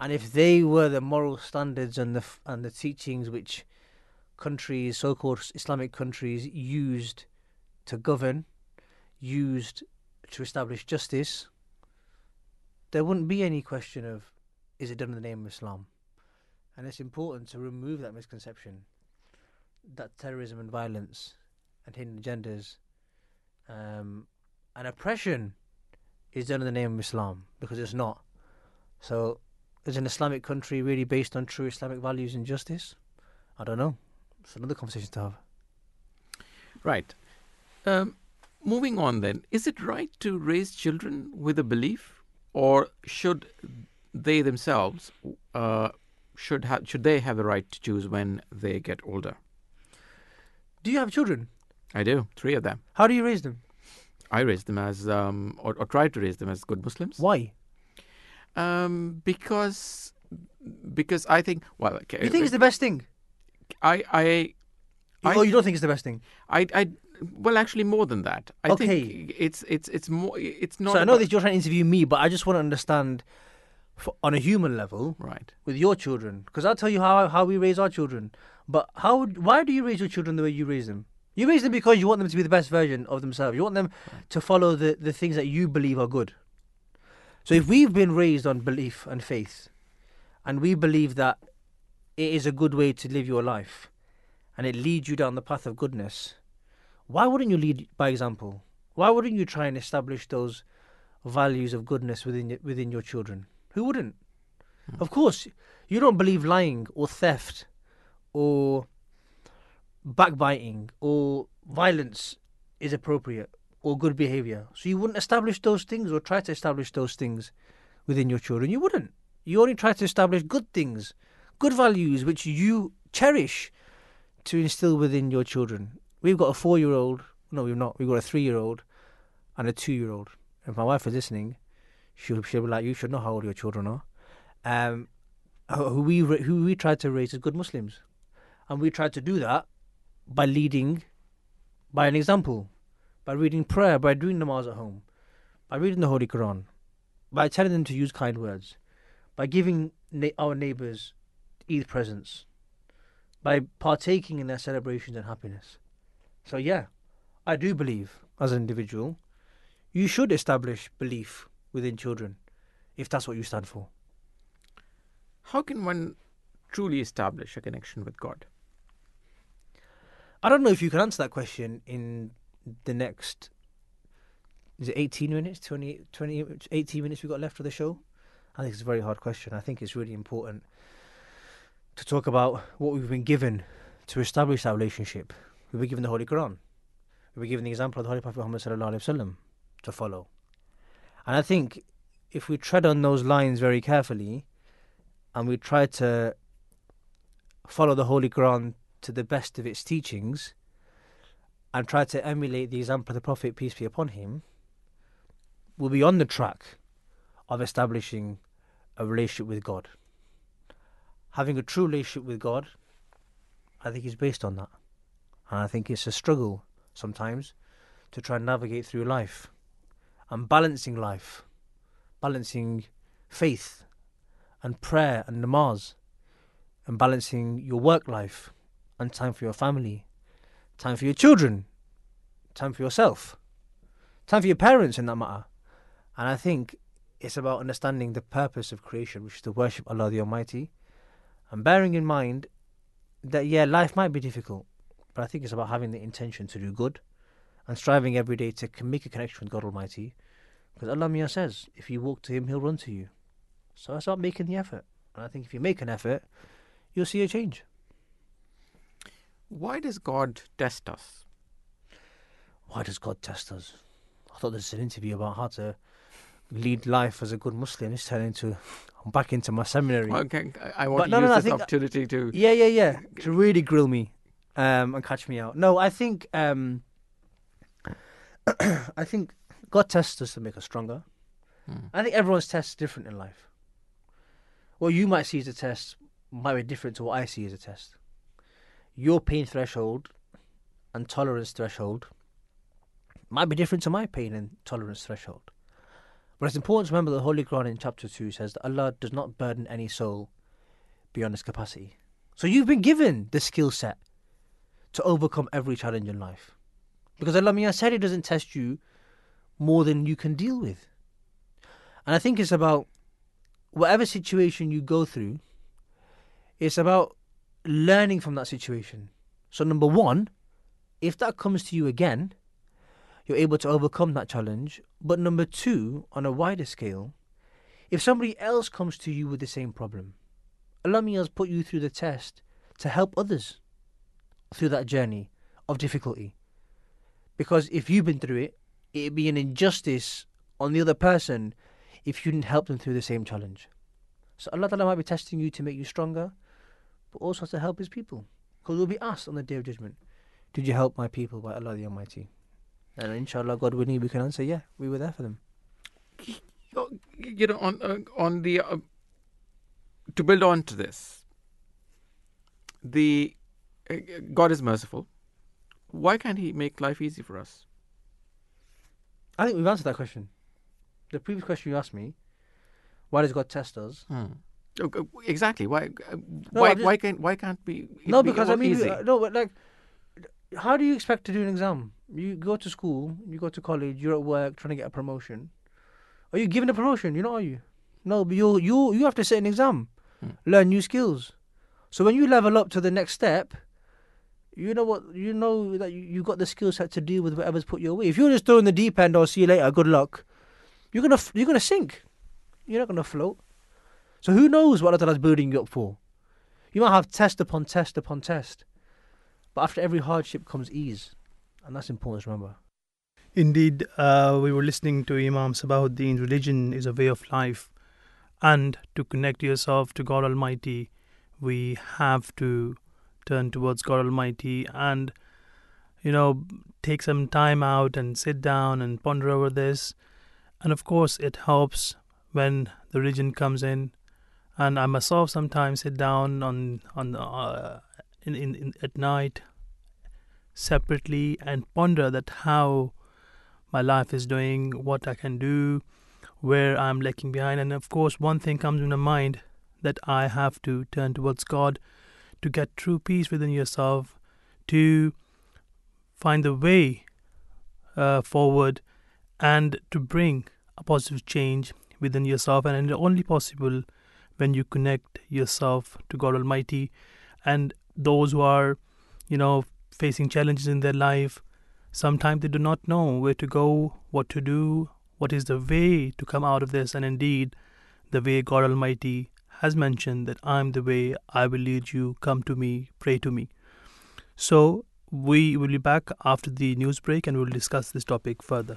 And if they were the moral standards and the and the teachings which countries, so-called Islamic countries, used to govern, used to establish justice, there wouldn't be any question of is it done in the name of Islam. And it's important to remove that misconception that terrorism and violence and hidden agendas um, and oppression is done in the name of Islam because it's not. So, is an Islamic country really based on true Islamic values and justice? I don't know. It's another conversation to have. Right. Um, moving on, then, is it right to raise children with a belief, or should they themselves uh, should have should they have the right to choose when they get older? Do you have children? I do. Three of them. How do you raise them? I raise them as um, or, or tried to raise them as good Muslims. Why? Um, because because I think well, okay, You think it's the best thing? I I I- oh, you don't think it's the best thing? I I well actually more than that. I Okay. think it's it's it's more it's not so I know that you're trying to interview me, but I just want to understand for, on a human level right. with your children because I'll tell you how how we raise our children. But how why do you raise your children the way you raise them? You raise them because you want them to be the best version of themselves. You want them to follow the, the things that you believe are good. So if we've been raised on belief and faith, and we believe that it is a good way to live your life, and it leads you down the path of goodness, why wouldn't you lead by example? Why wouldn't you try and establish those values of goodness within within your children? Who wouldn't? Hmm. Of course, you don't believe lying or theft or backbiting or violence is appropriate or good behavior. So you wouldn't establish those things or try to establish those things within your children. You wouldn't. You only try to establish good things, good values which you cherish to instill within your children. We've got a four year old, no, we've not. We've got a three year old and a two year old. If my wife is listening, she'll, she'll be like, You should know how old your children are. Um, who we who we tried to raise as good Muslims, and we try to do that by leading by an example, by reading prayer, by doing namaz at home, by reading the Holy Quran, by telling them to use kind words, by giving na- our neighbours Eid presents, by partaking in their celebrations and happiness. So yeah, I do believe as an individual, you should establish belief within children. if that's what you stand for. How can one truly establish a connection with God? I don't know if you can answer that question in the next is it 18 minutes 20, 20 18 minutes we've got left of the show? I think it's a very hard question. I think it's really important to talk about what we've been given to establish that relationship. We've been given the holy quran. We've been given the example of the holy prophet muhammad wasallam to follow. And i think if we tread on those lines very carefully and we try to follow the holy quran to the best of its teachings and try to emulate the example of the Prophet, peace be upon him, will be on the track of establishing a relationship with God. Having a true relationship with God, I think, is based on that. And I think it's a struggle sometimes to try and navigate through life and balancing life, balancing faith and prayer and namaz, and balancing your work life and time for your family time for your children, time for yourself, time for your parents in that matter. And I think it's about understanding the purpose of creation, which is to worship Allah the Almighty, and bearing in mind that, yeah, life might be difficult, but I think it's about having the intention to do good and striving every day to make a connection with God Almighty. Because Allah Mia says, if you walk to Him, He'll run to you. So it's about making the effort. And I think if you make an effort, you'll see a change. Why does God test us? Why does God test us? I thought this was an interview about how to lead life as a good Muslim. It's turning into I'm back into my seminary. Okay, I want But to no, use no, this opportunity to. Yeah, yeah, yeah. To really grill me um, and catch me out. No, I think um, I think God tests us to make us stronger. Hmm. I think everyone's test is different in life. What you might see as a test might be different to what I see as a test. Your pain threshold and tolerance threshold might be different to my pain and tolerance threshold. But it's important to remember that the Holy Quran in chapter 2 says that Allah does not burden any soul beyond its capacity. So you've been given the skill set to overcome every challenge in life. Because Allah Mia said He doesn't test you more than you can deal with. And I think it's about whatever situation you go through, it's about learning from that situation. So, number one, if that comes to you again, you're able to overcome that challenge. But number two, on a wider scale, if somebody else comes to you with the same problem, Allah Mia has put you through the test to help others through that journey of difficulty. Because if you've been through it, it'd be an injustice on the other person if you didn't help them through the same challenge. So Allah might be testing you to make you stronger, but also to help His people. Because we'll be asked on the Day of Judgment, Did you help my people by Allah the Almighty? And inshallah, God willing, we can answer, Yeah, we were there for them. You know, on uh, on the uh, to build on to this, the uh, God is merciful. Why can't He make life easy for us? I think we've answered that question. The previous question you asked me, why does God test us? Uh, Exactly. Why? uh, No, why? Just- Why can't? Why can't be? it no, be because I mean, easy? uh, no, but like, how do you expect to do an exam? You go to school, you go to college, you're at work trying to get a promotion. Are you given a promotion? You know, are you? No, but you you you have to sit an exam, Hmm. learn new skills. So when you level up to the next step, you know what you know that you you got the skill set to deal with whatever's put your way. If you're just throwing the deep end or see you later, good luck. You're gonna you're gonna sink. You're not gonna float. So who knows what Allah Ta'ala's building you up for? You might have test upon test upon test. But after every hardship comes ease. And that's important to remember. Indeed, uh, we were listening to Imam Sabahuddin. Religion is a way of life, and to connect yourself to God Almighty, we have to turn towards God Almighty and, you know, take some time out and sit down and ponder over this. And of course, it helps when the religion comes in. And I myself sometimes sit down on on uh, in, in, in at night separately and ponder that how my life is doing, what I can do, where I'm lacking behind. And of course, one thing comes in my mind that I have to turn towards God to get true peace within yourself, to find the way uh, forward, and to bring a positive change within yourself, and it's only possible when you connect yourself to God Almighty. And those who are, you know, facing challenges in their life, sometimes they do not know where to go, what to do, what is the way to come out of this, and indeed, the way God Almighty has mentioned that I'm the way, I will lead you, come to me, pray to me. So, we will be back after the news break and we will discuss this topic further.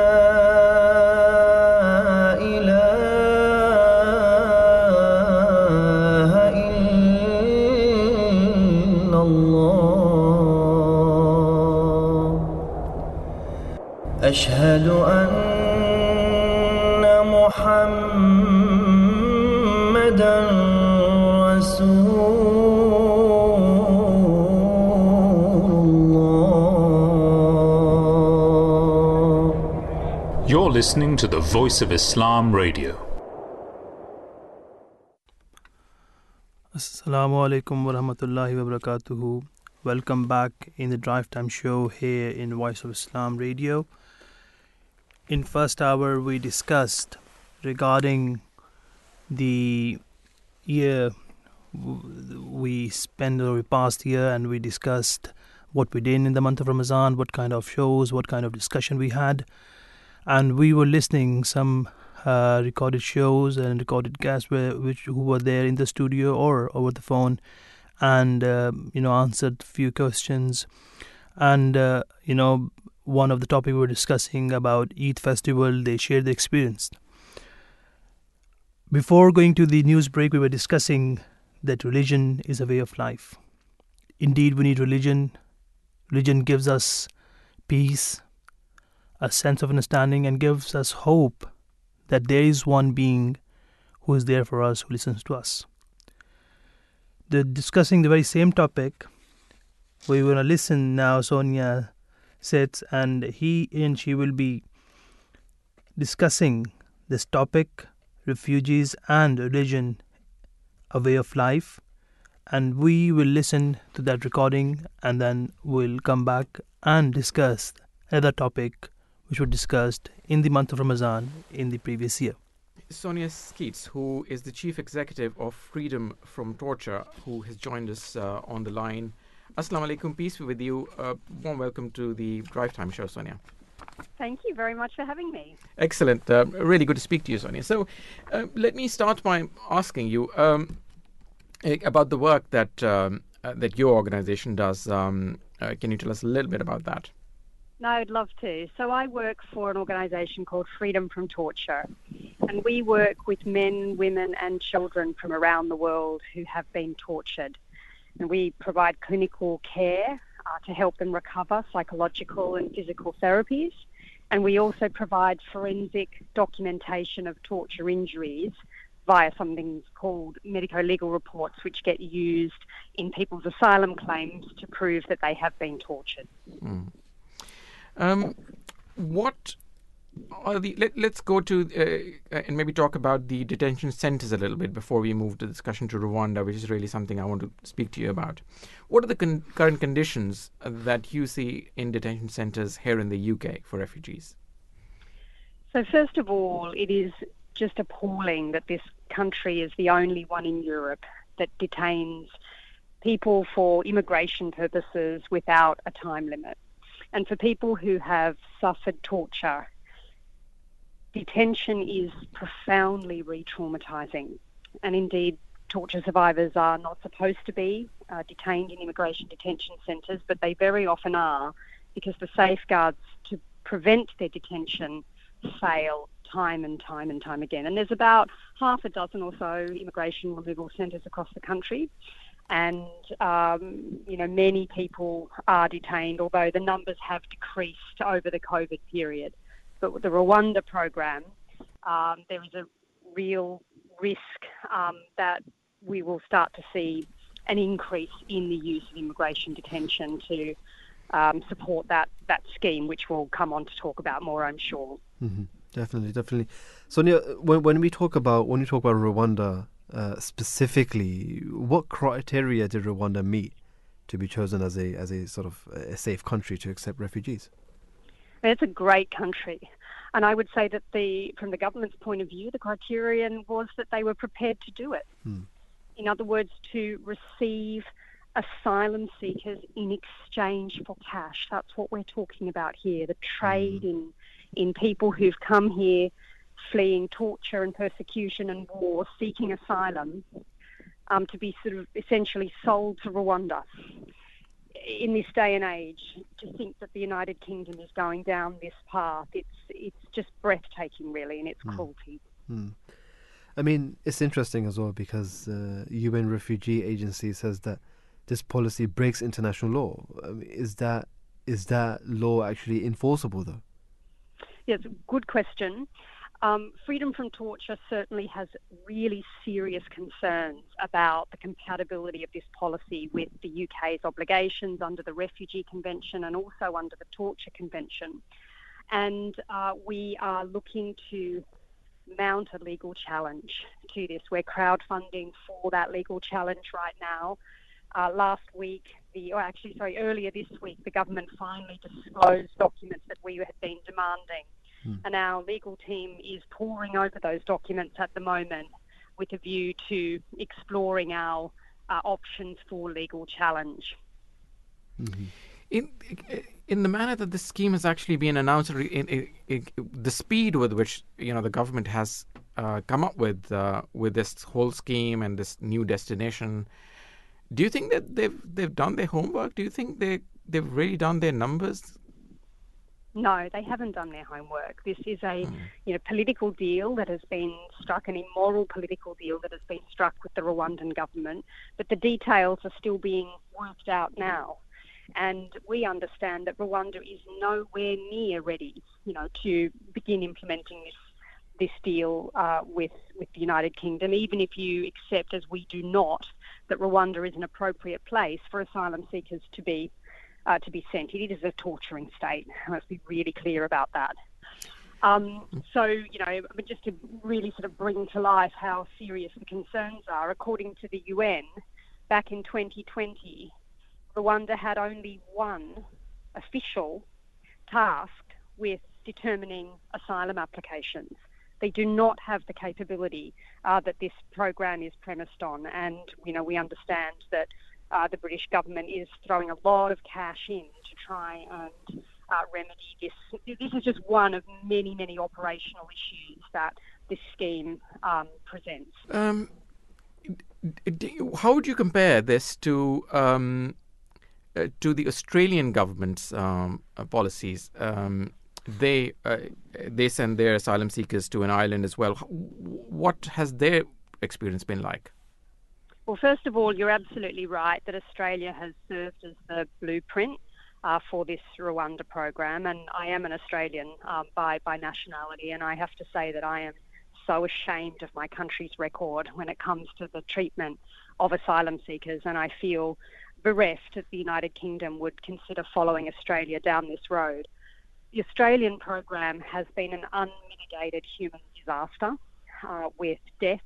أشهد أن محمدا رسول الله You're listening to the Voice of Islam Radio. Assalamu alaikum wa rahmatullahi wa barakatuhu. Welcome back in the Drive Time Show here in Voice of Islam Radio. In first hour, we discussed regarding the year we spent or we passed year, and we discussed what we did in the month of Ramadan, what kind of shows, what kind of discussion we had, and we were listening some uh, recorded shows and recorded guests were, which who were there in the studio or over the phone, and uh, you know answered few questions, and uh, you know one of the topic we were discussing about Eid festival, they shared the experience. Before going to the news break, we were discussing that religion is a way of life. Indeed, we need religion. Religion gives us peace, a sense of understanding, and gives us hope that there is one being who is there for us, who listens to us. The discussing the very same topic, we're going to listen now. Sonya Sceats, and he and she will be discussing this topic refugees and religion, a way of life. And we will listen to that recording and then we'll come back and discuss another topic which was discussed in the month of Ramadan in the previous year. Sonya Sceats, who is the chief executive of Freedom from Torture, who has joined us uh, on the line. Assalamu alaikum, peace be with you. Uh, warm welcome to the Drive Time Show, Sonya. Thank you very much for having me. Excellent. Uh, really good to speak to you, Sonya. So, uh, let me start by asking you um, eh, about the work that um, uh, that your organization does. Um, uh, can you tell us a little bit about that? No, I'd love to. So I work for an organisation called Freedom from Torture, and we work with men, women, and children from around the world who have been tortured. And we provide clinical care uh, to help them recover psychological and physical therapies. And we also provide forensic documentation of torture injuries via something called medico legal reports, which get used in people's asylum claims to prove that they have been tortured. Mm. Um, what the? Let, let's go to uh, and maybe talk about the detention centers a little bit before we move the discussion to Rwanda, which is really something I want to speak to you about. What are the con- current conditions that you see in detention centers here in the UK for refugees? So, first of all, it is just appalling that this country is the only one in Europe that detains people for immigration purposes without a time limit. And for people who have suffered torture, detention is profoundly re traumatizing. And indeed, torture survivors are not supposed to be uh, detained in immigration detention centres, but they very often are because the safeguards to prevent their detention fail time and time and time again. And there's about half a dozen or so immigration removal centres across the country. And, um, you know, many people are detained, although the numbers have decreased over the COVID period. But with the Rwanda program, um, there is a real risk um, that we will start to see an increase in the use of immigration detention to um, support that, that scheme, which we'll come on to talk about more, I'm sure. hmm Definitely, definitely. Sonya, when when we talk about when we talk about Rwanda uh, specifically, what criteria did Rwanda meet to be chosen as a as a sort of a safe country to accept refugees? It's a great country. And I would say that the, from the government's point of view, the criterion was that they were prepared to do it. Hmm. In other words, to receive asylum seekers in exchange for cash. That's what we're talking about here. The trade in in people who've come here fleeing torture and persecution and war, seeking asylum, um, to be sort of essentially sold to Rwanda. In this day and age, to think that the United Kingdom is going down this path, it's it's just breathtaking, really, in its Hmm. cruelty. Hmm. I mean, it's interesting as well because uh, UN Refugee Agency says that this policy breaks international law. I mean, is that is that law actually enforceable though? Yes, good question. Um, freedom from torture certainly has really serious concerns about the compatibility of this policy with the UK's obligations under the Refugee Convention and also under the Torture Convention. And uh, we are looking to mount a legal challenge to this. We're crowdfunding for that legal challenge right now. Uh, last week, the, or actually, sorry, earlier this week, the government finally disclosed documents that we had been demanding. And our legal team is poring over those documents at the moment with a view to exploring our uh, options for legal challenge. In in the manner that this scheme has actually been announced, in, in, in, the speed with which you know the government has uh, come up with uh, with this whole scheme and this new destination, do you think that they've they've done their homework? Do you think they they've really done their numbers? No, they haven't done their homework. This is a you know political deal that has been struck, an immoral political deal that has been struck with the Rwandan government, but the details are still being worked out now. And we understand that Rwanda is nowhere near ready, you know, to begin implementing this this deal uh, with with the United Kingdom. Even if you accept, as we do not, that Rwanda is an appropriate place for asylum seekers to be uh, to be sent. It is a torturing state. Let's be really clear about that. Um, so, you know, just to really sort of bring to life how serious the concerns are, according to the UN, back in 2020, Rwanda had only one official tasked with determining asylum applications. They do not have the capability uh, that this program is premised on, and you know we understand that uh, the British government is throwing a lot of cash in to try and uh, remedy this. This is just one of many, many operational issues that this scheme um, presents. Um, how would you compare this to um, uh, to the Australian government's um, uh, policies? Um, they uh, they send their asylum seekers to an island as well. What has their experience been like? Well, first of all, you're absolutely right that Australia has served as the blueprint uh, for this Rwanda program, and I am an Australian um, by by nationality, and I have to say that I am so ashamed of my country's record when it comes to the treatment of asylum seekers, and I feel bereft that the United Kingdom would consider following Australia down this road. The Australian program has been an unmitigated human disaster uh, with deaths,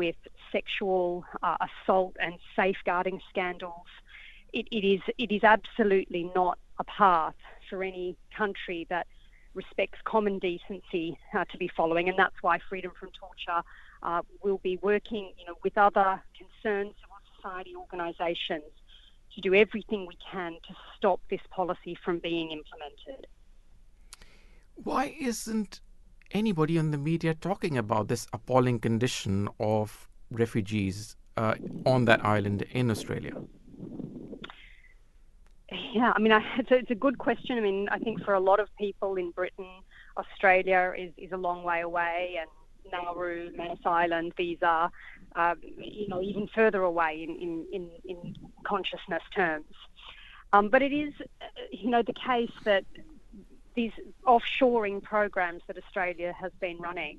with sexual uh, assault and safeguarding scandals. It, it is it is absolutely not a path for any country that respects common decency uh, to be following, and that's why Freedom from Torture uh, will be working, you know, with other concerned civil society organisations to do everything we can to stop this policy from being implemented. Why isn't anybody in the media talking about this appalling condition of refugees uh, on that island in Australia? Yeah, I mean, I, it's, a, it's a good question. I mean, I think for a lot of people in Britain, Australia is, is a long way away, and Nauru, Manus Island, these are, um, you know, even further away in, in, in, in consciousness terms. Um, but it is, uh, you know, the case that these offshoring programs that Australia has been running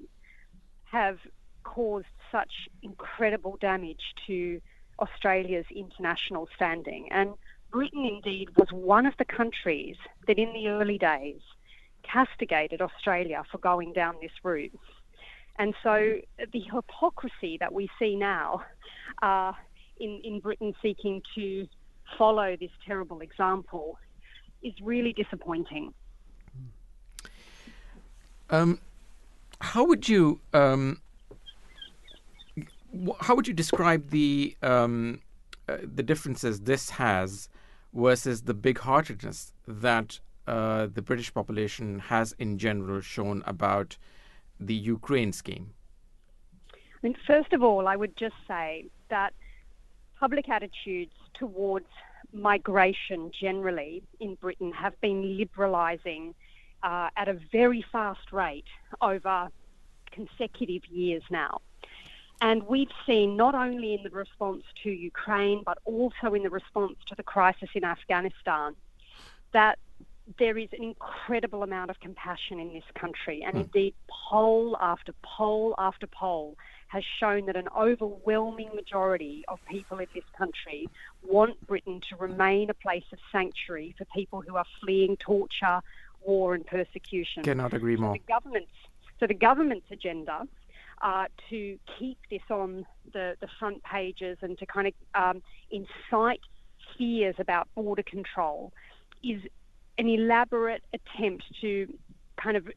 have caused such incredible damage to Australia's international standing. And Britain, indeed, was one of the countries that in the early days castigated Australia for going down this route. And so the hypocrisy that we see now uh, in, in Britain seeking to follow this terrible example is really disappointing. Um, how would you um, how would you describe the um, uh, the differences this has versus the big-heartedness that uh, the British population has in general shown about the Ukraine scheme? I mean, first of all, I would just say that public attitudes towards migration generally in Britain have been liberalising uh, at a very fast rate over consecutive years now. And we've seen not only in the response to Ukraine, but also in the response to the crisis in Afghanistan, that there is an incredible amount of compassion in this country. And indeed, poll after poll after poll has shown that an overwhelming majority of people in this country want Britain to remain a place of sanctuary for people who are fleeing torture, war, and persecution. Cannot agree more. The government's, so the government's agenda uh, to keep this on the, the front pages and to kind of um, incite fears about border control is an elaborate attempt to kind of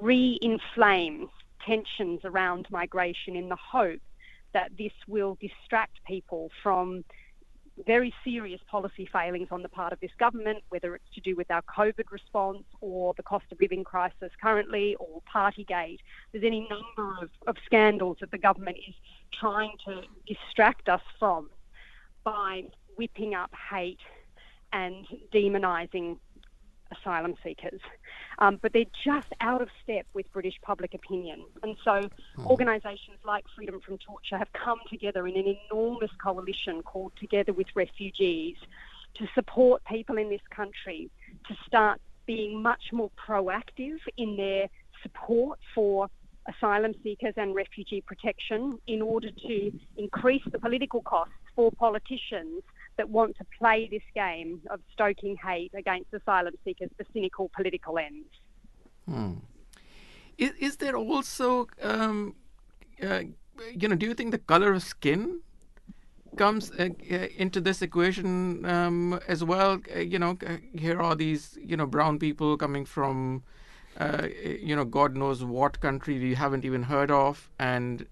re-inflame tensions around migration in the hope that this will distract people from very serious policy failings on the part of this government, whether it's to do with our COVID response or the cost of living crisis currently or Partygate. There's any number of, of scandals that the government is trying to distract us from by whipping up hate and demonising asylum seekers. Um, but they're just out of step with British public opinion. And so organisations like Freedom from Torture have come together in an enormous coalition called Together with Refugees to support people in this country to start being much more proactive in their support for asylum seekers and refugee protection in order to increase the political costs for politicians that want to play this game of stoking hate against asylum seekers for cynical political ends. Hmm. Is, is there also, um, uh, you know, do you think the color of skin comes uh, uh, into this equation um, as well? Uh, you know, uh, here are these, you know, brown people coming from, you know, God knows what country we haven't even heard of, and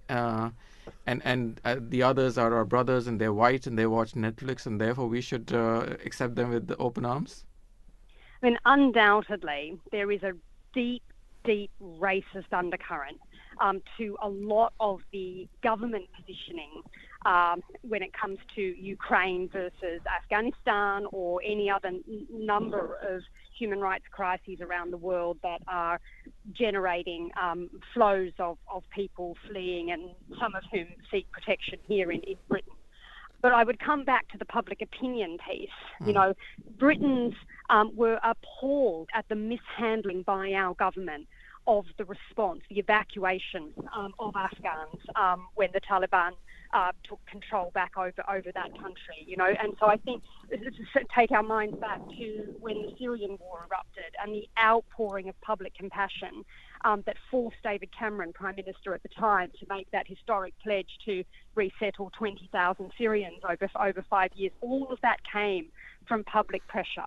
and and uh, the others are our brothers, and they're white, and they watch Netflix, and therefore we should uh, accept them with open arms. I mean, undoubtedly, there is a deep, deep racist undercurrent um, to a lot of the government positioning um, when it comes to Ukraine versus Afghanistan or any other n- number of human rights crises around the world that are generating um, flows of, of people fleeing and some of whom seek protection here in, in Britain. But I would come back to the public opinion piece. You know, Britons um, were appalled at the mishandling by our government of the response, the evacuation um, of Afghans um, when the Taliban uh, took control back over over that country. You know, and so I think take our minds back to when the Syrian war erupted and the outpouring of public compassion um, that forced David Cameron, Prime Minister at the time, to make that historic pledge to resettle 20,000 Syrians over over five years. All of that came from public pressure.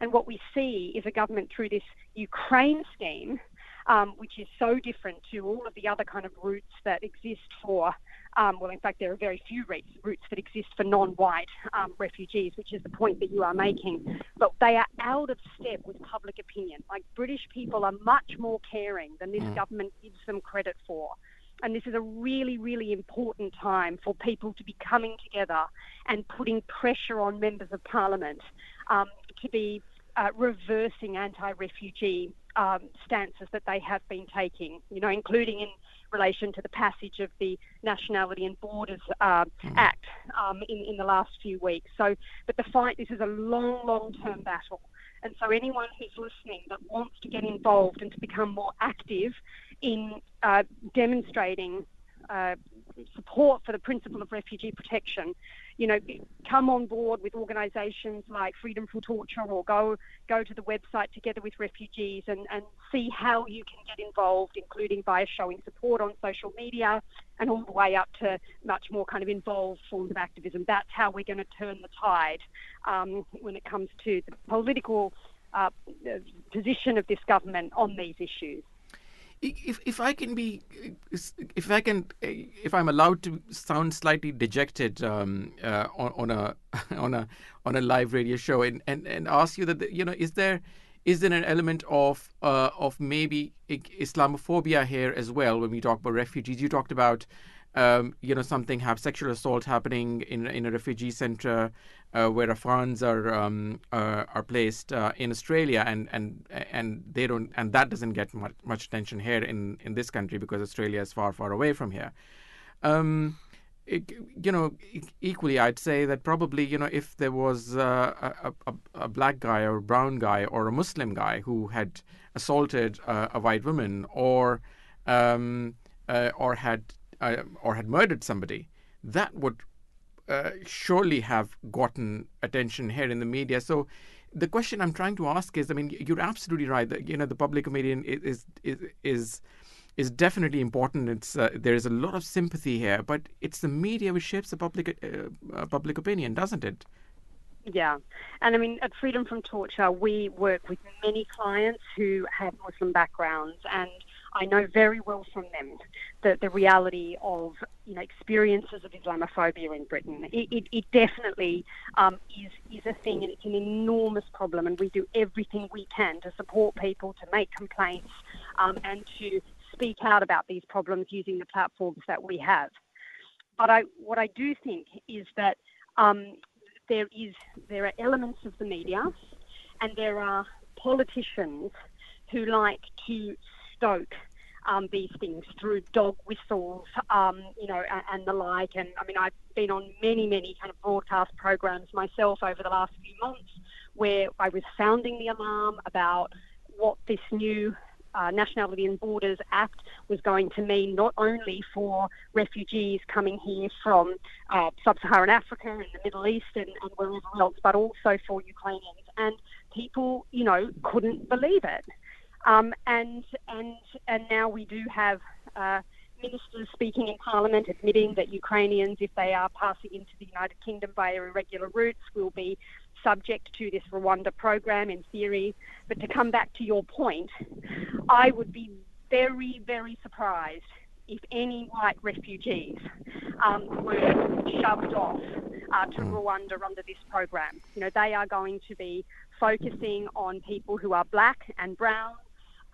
And what we see is a government through this Ukraine scheme, um, which is so different to all of the other kind of routes that exist for, um, well, in fact, there are very few routes, routes that exist for non white um, refugees, which is the point that you are making. But they are out of step with public opinion. Like British people are much more caring than this Mm. government gives them credit for. And this is a really, really important time for people to be coming together and putting pressure on members of parliament um, to be uh, reversing anti-refugee um, stances that they have been taking. You know, including in relation to the passage of the Nationality and Borders uh, Act um, in in the last few weeks. So, but the fight this is a long, long-term battle. And so, anyone who's listening that wants to get involved and to become more active in uh, demonstrating uh, support for the principle of refugee protection, you know, come on board with organisations like Freedom from Torture or go go to the website together with refugees and, and see how you can get involved, including by showing support on social media and all the way up to much more kind of involved forms of activism. That's how we're going to turn the tide um, when it comes to the political uh, position of this government on these issues if if I can be, if I can, if I'm allowed to sound slightly dejected um, uh, on, on, a on a on a live radio show, and, and, and ask you that you know, is there is there an element of uh, of maybe Islamophobia here as well when we talk about refugees? You talked about um, you know something have sexual assault happening in in a refugee center uh, where Afghans are um, uh, are placed uh, in Australia, and and and they don't, and that doesn't get much, much attention here in in this country because Australia is far far away from here. Um, it, you know, equally, I'd say that probably, you know, if there was uh, a, a, a, black guy or a brown guy or a Muslim guy who had assaulted uh, a white woman or um, uh, or had or had murdered somebody, that would uh, surely have gotten attention here in the media. So the question I'm trying to ask is, I mean, you're absolutely right that you know the public opinion is is is is definitely important. It's uh, there is a lot of sympathy here, but it's the media which shapes the public uh, uh public opinion, doesn't it? Yeah, and I mean, at Freedom from Torture, we work with many clients who have Muslim backgrounds, and I know very well from them the, the reality of you know experiences of Islamophobia in Britain. It, it, it definitely um, is is a thing, and it's an enormous problem. And we do everything we can to support people, to make complaints, um, and to speak out about these problems using the platforms that we have. But I, what I do think is that um, there is there are elements of the media, and there are politicians who like to stoke um, these things through dog whistles, um, you know, and, and, the like. And I mean, I've been on many, many kind of broadcast programs myself over the last few months where I was sounding the alarm about what this new uh, Nationality and Borders Act was going to mean not only for refugees coming here from uh, sub-Saharan Africa and the Middle East and, and wherever else, but also for Ukrainians. And people, you know, couldn't believe it. Um, and and and now we do have uh, ministers speaking in Parliament admitting that Ukrainians, if they are passing into the United Kingdom via irregular routes, will be subject to this Rwanda program in theory. But to come back to your point, I would be very, very surprised if any white refugees um, were shoved off uh, to hmm. Rwanda under this program. You know, they are going to be focusing on people who are black and brown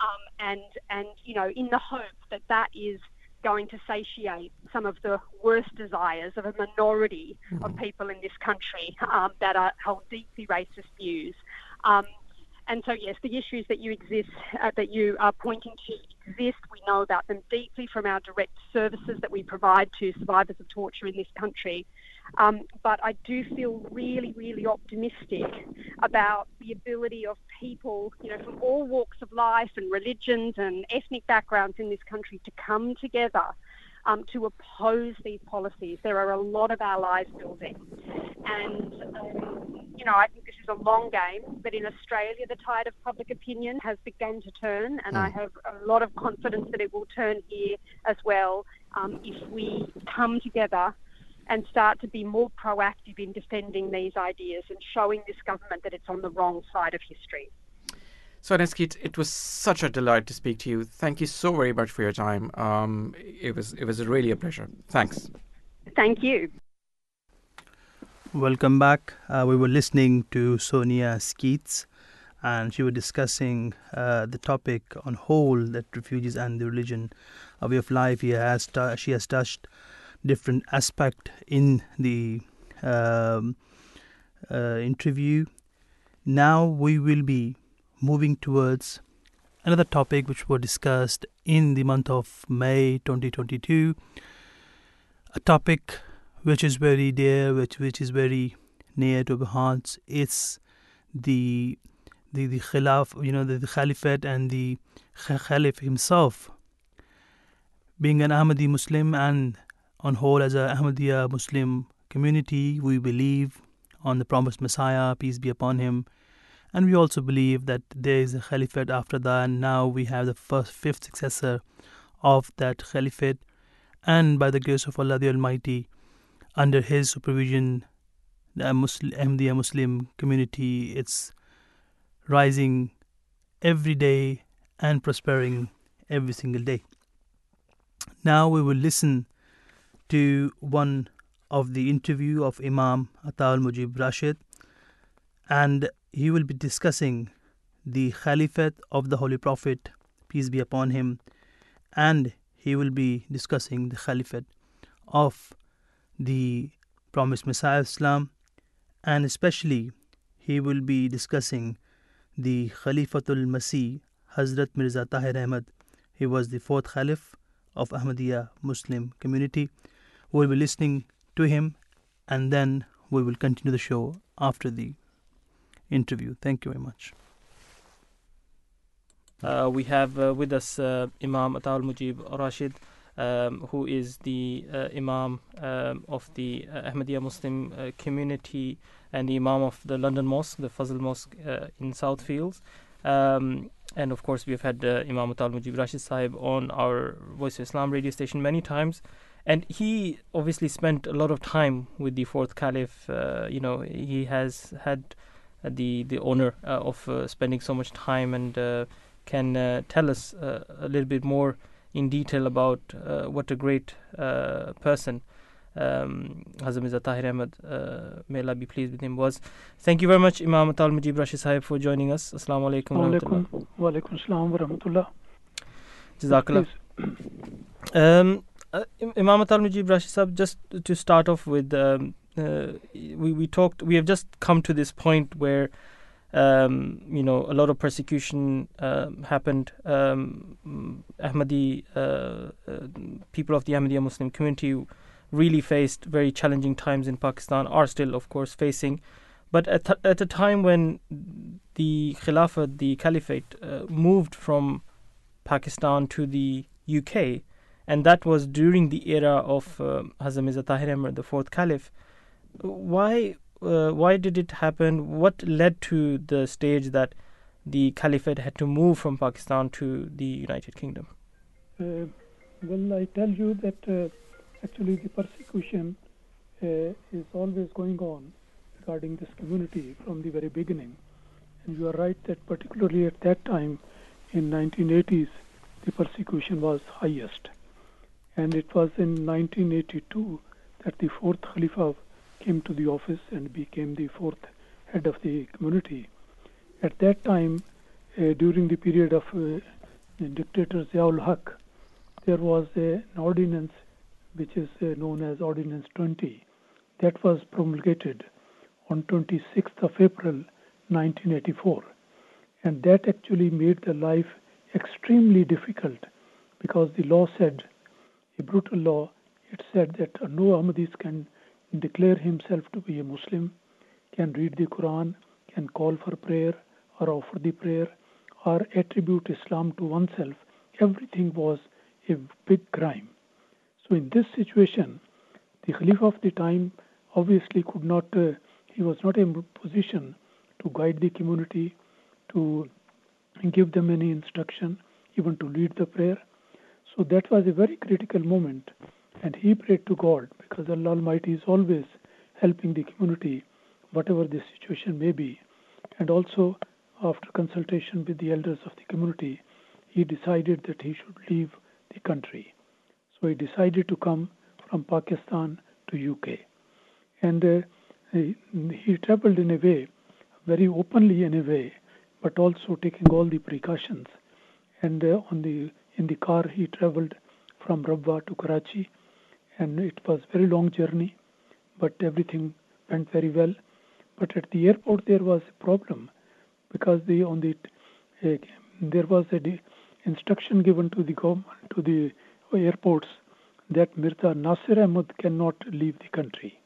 um, and and you know in the hope that that is going to satiate some of the worst desires of a minority mm-hmm. of people in this country um, that are hold deeply racist views. Um, and so, yes, the issues that you exist uh, that you are pointing to exist. We know about them deeply from our direct services that we provide to survivors of torture in this country. Um, but I do feel really, really optimistic about the ability of people, you know, from all walks of life and religions and ethnic backgrounds in this country to come together um, to oppose these policies. There are a lot of allies building. And, um, you know, I think this is a long game, but in Australia, the tide of public opinion has begun to turn, and I hmm. have a lot of confidence that it will turn here as well um, if we come together and start to be more proactive in defending these ideas and showing this government that it's on the wrong side of history. So, Neskit, it was such a delight to speak to you. Thank you so very much for your time. Um, it was it was really a pleasure. Thanks. Thank you. Welcome back. Uh, we were listening to Sonya Sceats, and she was discussing uh, the topic on whole that refugees and the religion, a way of life. He has t- she has touched different aspect in the um, uh, interview. Now we will be moving towards another topic which was discussed in the month of May 2022. A topic which is very dear, which which is very near to our hearts. It's the the, the khilaf, you know, the, the caliphate and the Khalif himself, being an Ahmadi Muslim and on whole as a Ahmadiyya Muslim community, we believe on the promised Messiah, peace be upon him, and we also believe that there is a caliphate after that, and now we have the first, fifth successor of that caliphate, and by the grace of Allah the Almighty, under His supervision, the Muslim, Ahmadiyya Muslim community, is rising every day and prospering every single day. Now we will listen to one of the interview of Imam Ataul Mujeeb Rashed and he will be discussing the Caliphate of the Holy Prophet, peace be upon him, and he will be discussing the Caliphate of the promised Messiah Islam, and especially he will be discussing the Khalifatul Masih, Hazrat Mirza Tahir Ahmad. He was the fourth Caliph of Ahmadiyya Muslim community. We'll be listening to him and then we will continue the show after the interview. Thank you very much. Uh, we have uh, with us uh, Imam Ataul Mujeeb Rashed, um, who is the uh, Imam um, of the uh, Ahmadiyya Muslim uh, community and the Imam of the London Mosque, the Fazl Mosque in Southfields. Um, and of course, we have had Imam Ataul Mujeeb Rashed Sahib on our Voice of Islam radio station many times and he obviously spent a lot of time with the fourth caliph uh, you know he has had the the honor uh, of uh, spending so much time and uh, can uh, tell us uh, a little bit more in detail about what a great person um, Hazrat Mirza Tahir Ahmad, may Allah be pleased with him, was. Thank you very much, Imam Ataul Mujeeb Rashed Sahib, for joining us. Assalamu alaikum wa alaikum wa rahmatullah. Jazakallah. Um, uh, Imam Ataul Mujeeb Rashed Sahib, just to start off with, um, uh, we, we talked, we have just come to this point where, um, you know, a lot of persecution uh, happened. Um, Ahmadi, uh, uh, people of the Ahmadiyya Muslim community really faced very challenging times in Pakistan, are still, of course, facing. But at, th- at a time when the Khilafat, the Caliphate, uh, moved from Pakistan to the UK, and that was during the era of uh, Hazrat Mirza Tahir Ahmad, the fourth caliph. Why, uh, why did it happen? What led to the stage that the caliphate had to move from Pakistan to the United Kingdom? Uh, well, I tell you that uh, actually the persecution uh, is always going on regarding this community from the very beginning. And you are right that particularly at that time in 1980s, the persecution was highest and it was in 1982 that the fourth Khalifa came to the office and became the fourth head of the community. At that time, uh, during the period of uh, dictator Ziaul Haq, there was a, an ordinance which is uh, known as Ordinance 20 that was promulgated on 26th of April 1984 and that actually made the life extremely difficult because the law said brutal law, it said that no Ahmadis can declare himself to be a Muslim, can read the Quran, can call for prayer or offer the prayer or attribute Islam to oneself. Everything was a big crime. So in this situation, the Caliph of the time obviously could not, uh, he was not in position to guide the community, to give them any instruction, even to lead the prayer. So that was a very critical moment. And he prayed to God because Allah Almighty is always helping the community, whatever the situation may be. And also, after consultation with the elders of the community, he decided that he should leave the country. So he decided to come from Pakistan to UK. And uh, he, he traveled in a way, very openly in a way, but also taking all the precautions. And uh, on the in the car, he traveled from Rabwa to Karachi, and it was a very long journey, but everything went very well. But at the airport, there was a problem because the on the uh, there was a de- instruction given to the government to the airports that Mirza Nasir Ahmad cannot leave the country.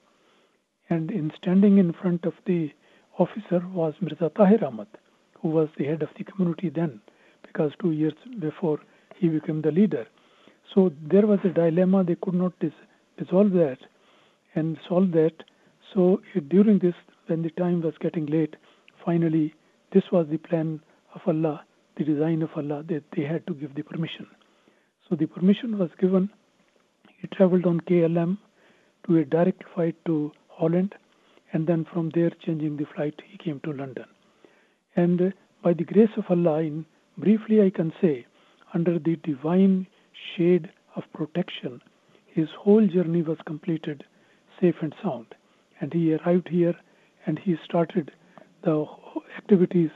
And in standing in front of the officer was Mirza Tahir Ahmad, who was the head of the community then, because two years before he became the leader. So there was a dilemma. They could not dis- dissolve that and solve that. So uh, during this, when the time was getting late, finally, this was the plan of Allah, the design of Allah, that they had to give the permission. So the permission was given. He traveled on KLM to a direct flight to Holland, and then from there, changing the flight, he came to London. And uh, by the grace of Allah, in briefly I can say, under the divine shade of protection, his whole journey was completed safe and sound. And he arrived here and he started the activities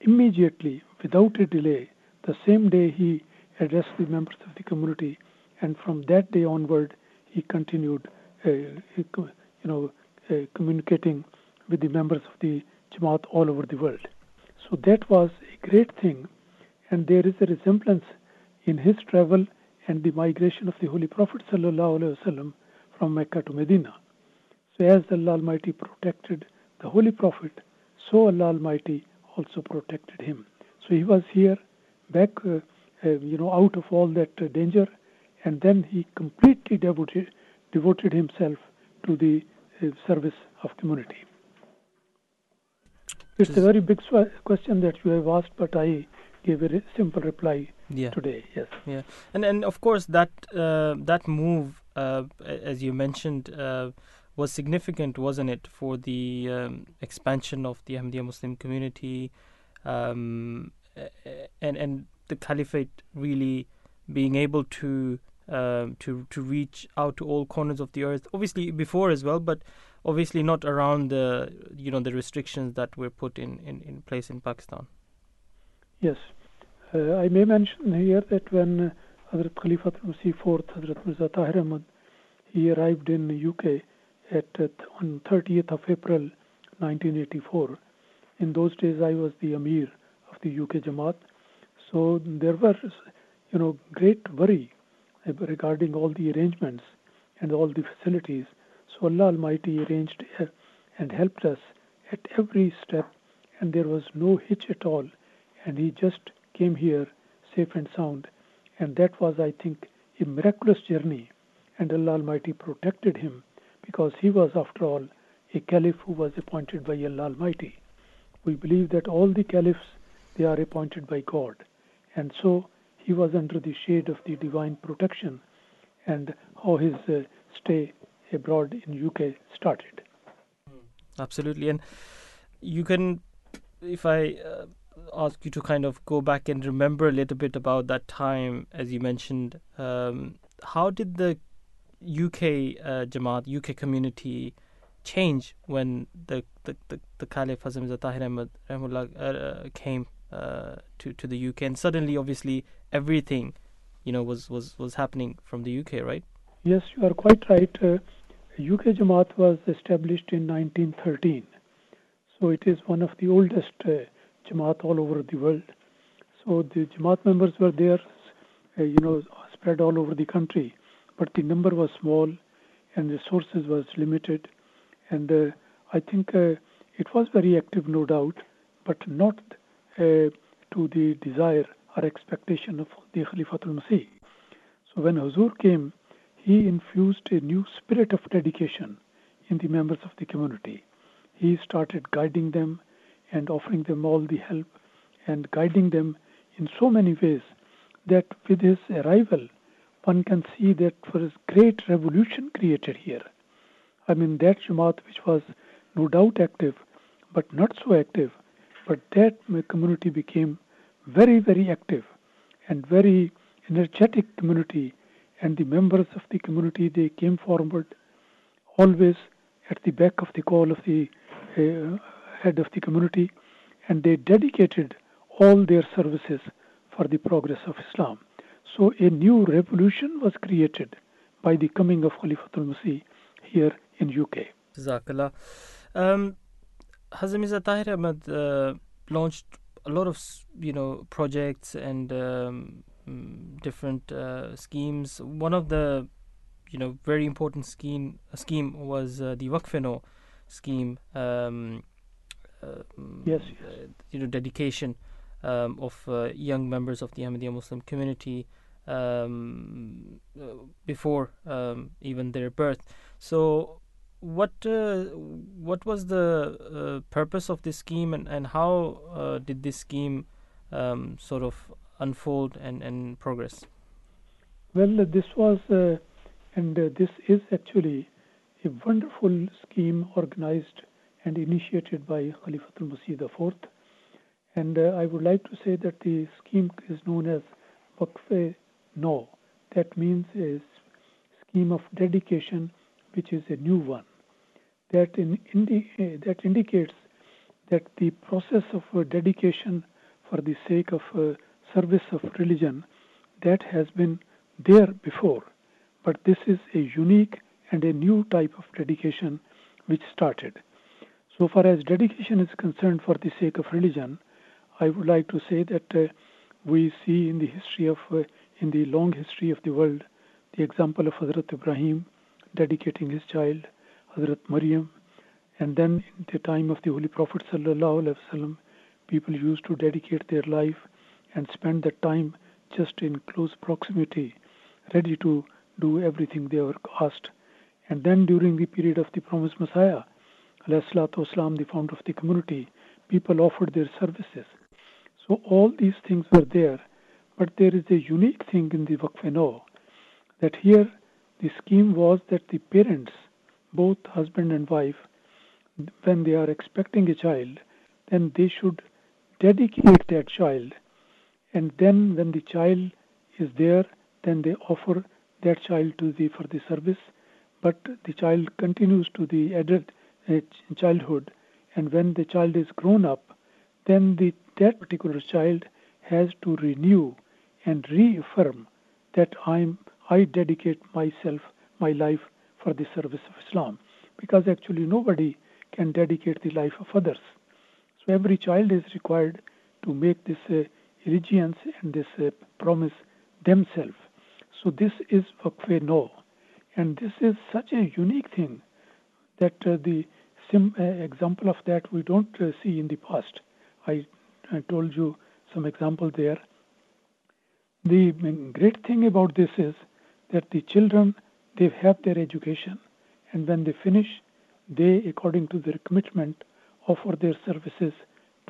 immediately without a delay. The same day he addressed the members of the community, and from that day onward, he continued, uh, you know, uh, communicating with the members of the Jamaat all over the world. So that was a great thing, and there is a resemblance in his travel and the migration of the Holy Prophet ﷺ from Mecca to Medina. So as Allah Almighty protected the Holy Prophet, so Allah Almighty also protected him. So he was here, back, uh, uh, you know, out of all that uh, danger, and then he completely devoted, devoted himself to the uh, service of community. It's a very big question that you have asked, but I gave a re- simple reply Yeah. today. Yes. Yeah, and and of course that uh, that move, uh, as you mentioned, uh, was significant, wasn't it, for the um, expansion of the Ahmadiyya Muslim community, um, and and the caliphate really being able to um, to to reach out to all corners of the earth. Obviously before as well, but obviously not around the you know the restrictions that were put in in, in place in Pakistan. Yes. Uh, I may mention here that when uh, Hazrat Khalifa IV, Hazrat Mirza Tahir Ahmad, he arrived in UK at uh, on 30th of April 1984. In those days, I was the Amir of the UK Jamaat. So there was, you know, great worry regarding all the arrangements and all the facilities. So Allah Almighty arranged and helped us at every step, and there was no hitch at all. And he just came here safe and sound. And that was, I think, a miraculous journey. And Allah Almighty protected him because he was, after all, a caliph who was appointed by Allah Almighty. We believe that all the caliphs, they are appointed by God. And so he was under the shade of the divine protection and how his uh, stay abroad in UK started. Absolutely, and you can, if I uh, ask you to kind of go back and remember a little bit about that time, as you mentioned, um, how did the UK uh, Jamaat, UK community change when the the, the, the Caliph Hazrat Mirza Tahir Ahmad rahimahullah, uh, came uh, to to the UK, and suddenly, obviously, everything, you know, was was was happening from the UK, right? Yes, you are quite right. Uh, UK Jamaat was established in 1913, so it is one of the oldest uh, Jamaat all over the world. So the Jamaat members were there, uh, you know, spread all over the country, but the number was small, and the sources was limited, and uh, I think uh, it was very active, no doubt, but not uh, to the desire or expectation of the Khalifatul Masih. So when Huzur came, he infused a new spirit of dedication in the members of the community. He started guiding them and offering them all the help and guiding them in so many ways that with his arrival, one can see that there is great revolution created here. I mean, that Jamaat which was no doubt active, but not so active, but that community became very, very active and very energetic community and the members of the community they came forward always at the back of the call of the uh, head of the community and they dedicated all their services for the progress of Islam. So a new revolution was created by the coming of Khalifatul Masih here in UK. Jazakallah. Um, Hazrat Tahir Ahmad uh, launched a lot of you know projects and um, different uh, schemes. One of the you know very important scheme scheme was uh, the Waqf-e-Nau scheme. Um, yes, yes. Uh, you know dedication um, of uh, young members of the Ahmadiyya Muslim community um, uh, before um, even their birth. So, what uh, what was the uh, purpose of this scheme, and and how uh, did this scheme um, sort of unfold and and progress? Well, this was, and this is actually a wonderful scheme organized and initiated by Khalifatul Masih IV. And uh, I would like to say that the scheme is known as Waqf No. That means a scheme of dedication, which is a new one. That, in, indi- uh, that indicates that the process of uh, dedication for the sake of uh, service of religion that has been there before, but this is a unique and a new type of dedication which started. So far as dedication is concerned for the sake of religion, I would like to say that uh, we see in the history of, uh, in the long history of the world, the example of Hazrat Ibrahim dedicating his child, Hazrat Maryam, and then in the time of the Holy Prophet wasallam, people used to dedicate their life and spend that time just in close proximity, ready to do everything they were asked. And then during the period of the promised Messiah, Alayhi the founder of the community, people offered their services. So all these things were there, but there is a unique thing in the Waqf that here the scheme was that the parents, both husband and wife, when they are expecting a child, then they should dedicate that child. And then when the child is there, then they offer that child to the for the service, but the child continues to the adult childhood, and when the child is grown up, then the, that particular child has to renew and reaffirm that I'm I dedicate myself, my life for the service of Islam, because actually nobody can dedicate the life of others. So every child is required to make this uh, allegiance and this uh, promise themselves. So this is Waqf-e-Nau, and this is such a unique thing that uh, the sim- uh, example of that we don't uh, see in the past. I, I told you some example there. The great thing about this is that the children they have their education, and when they finish, they, according to their commitment, offer their services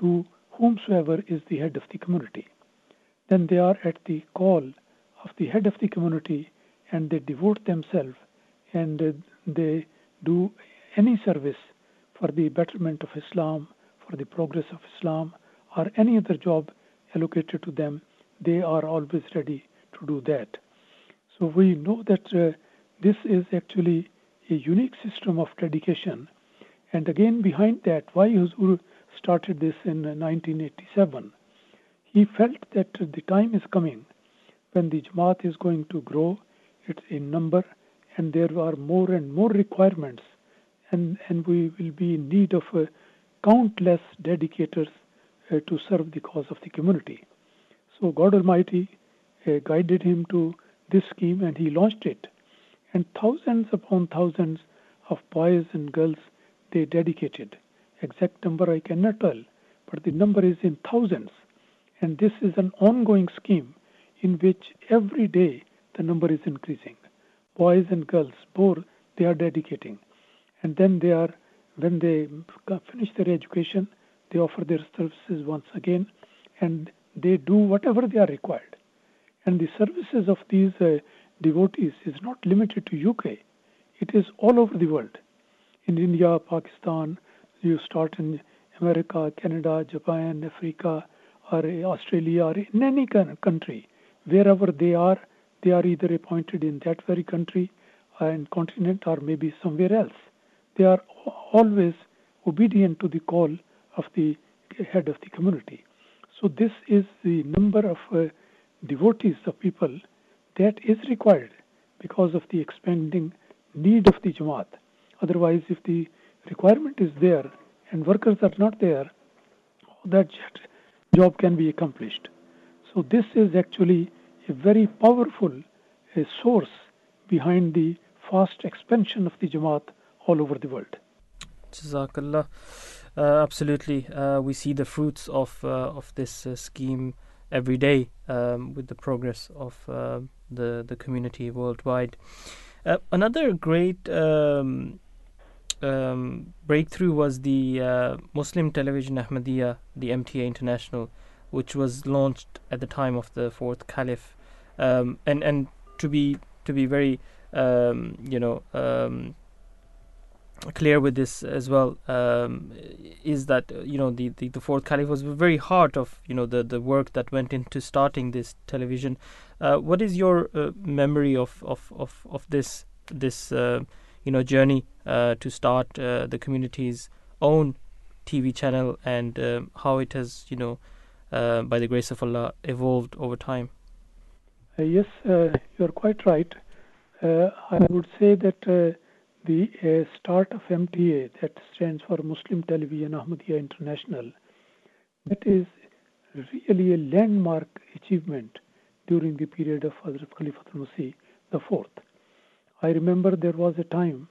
to whomsoever is the head of the community. Then they are at the call of the head of the community, and they devote themselves and uh, they do any service for the betterment of Islam, for the progress of Islam, or any other job allocated to them, they are always ready to do that. So we know that uh, this is actually a unique system of dedication. And again, behind that, why Huzur started this in 1987? He felt that the time is coming when the Jamaat is going to grow, it's in number, and there are more and more requirements and, and we will be in need of uh, countless dedicators uh, to serve the cause of the community. So God Almighty uh, guided him to this scheme and he launched it. And thousands upon thousands of boys and girls they dedicated. Exact number I cannot tell, but the number is in thousands. And this is an ongoing scheme in which every day the number is increasing. Boys and girls, both they are dedicating and then they are when they finish their education they offer their services once again and they do whatever they are required. And the services of these uh, devotees is not limited to uk it is all over the world. In india pakistan you start in america canada japan africa or australia or in any country wherever they are they are either appointed in that very country and continent or maybe somewhere else they are always obedient to the call of the head of the community. So this is the number of uh, devotees of people that is required because of the expanding need of the Jamaat. Otherwise, if the requirement is there and workers are not there, that job can be accomplished. So this is actually a very powerful uh, source behind the fast expansion of the Jamaat all over the world. Jazakallah. Uh, absolutely, uh, we see the fruits of uh, of this uh, scheme every day um, with the progress of uh, the the community worldwide. Another great um, um, breakthrough was the Muslim Television Ahmadiyya, the MTA International, which was launched at the time of the fourth Caliph, um, and and to be to be very um, you know um, clear with this as well um, is that uh, you know the, the, the fourth caliph was the very heart of you know the, the work that went into starting this television. Uh, what is your uh, memory of, of, of, of this this uh, you know journey uh, to start uh, the community's own TV channel and um, how it has you know by the grace of Allah evolved over time? yes, you are quite right. I would say that the uh, start of MTA, that stands for Muslim Television Ahmadiyya International, that is really a landmark achievement during the period of Hazrat Masih the fourth. I remember there was a time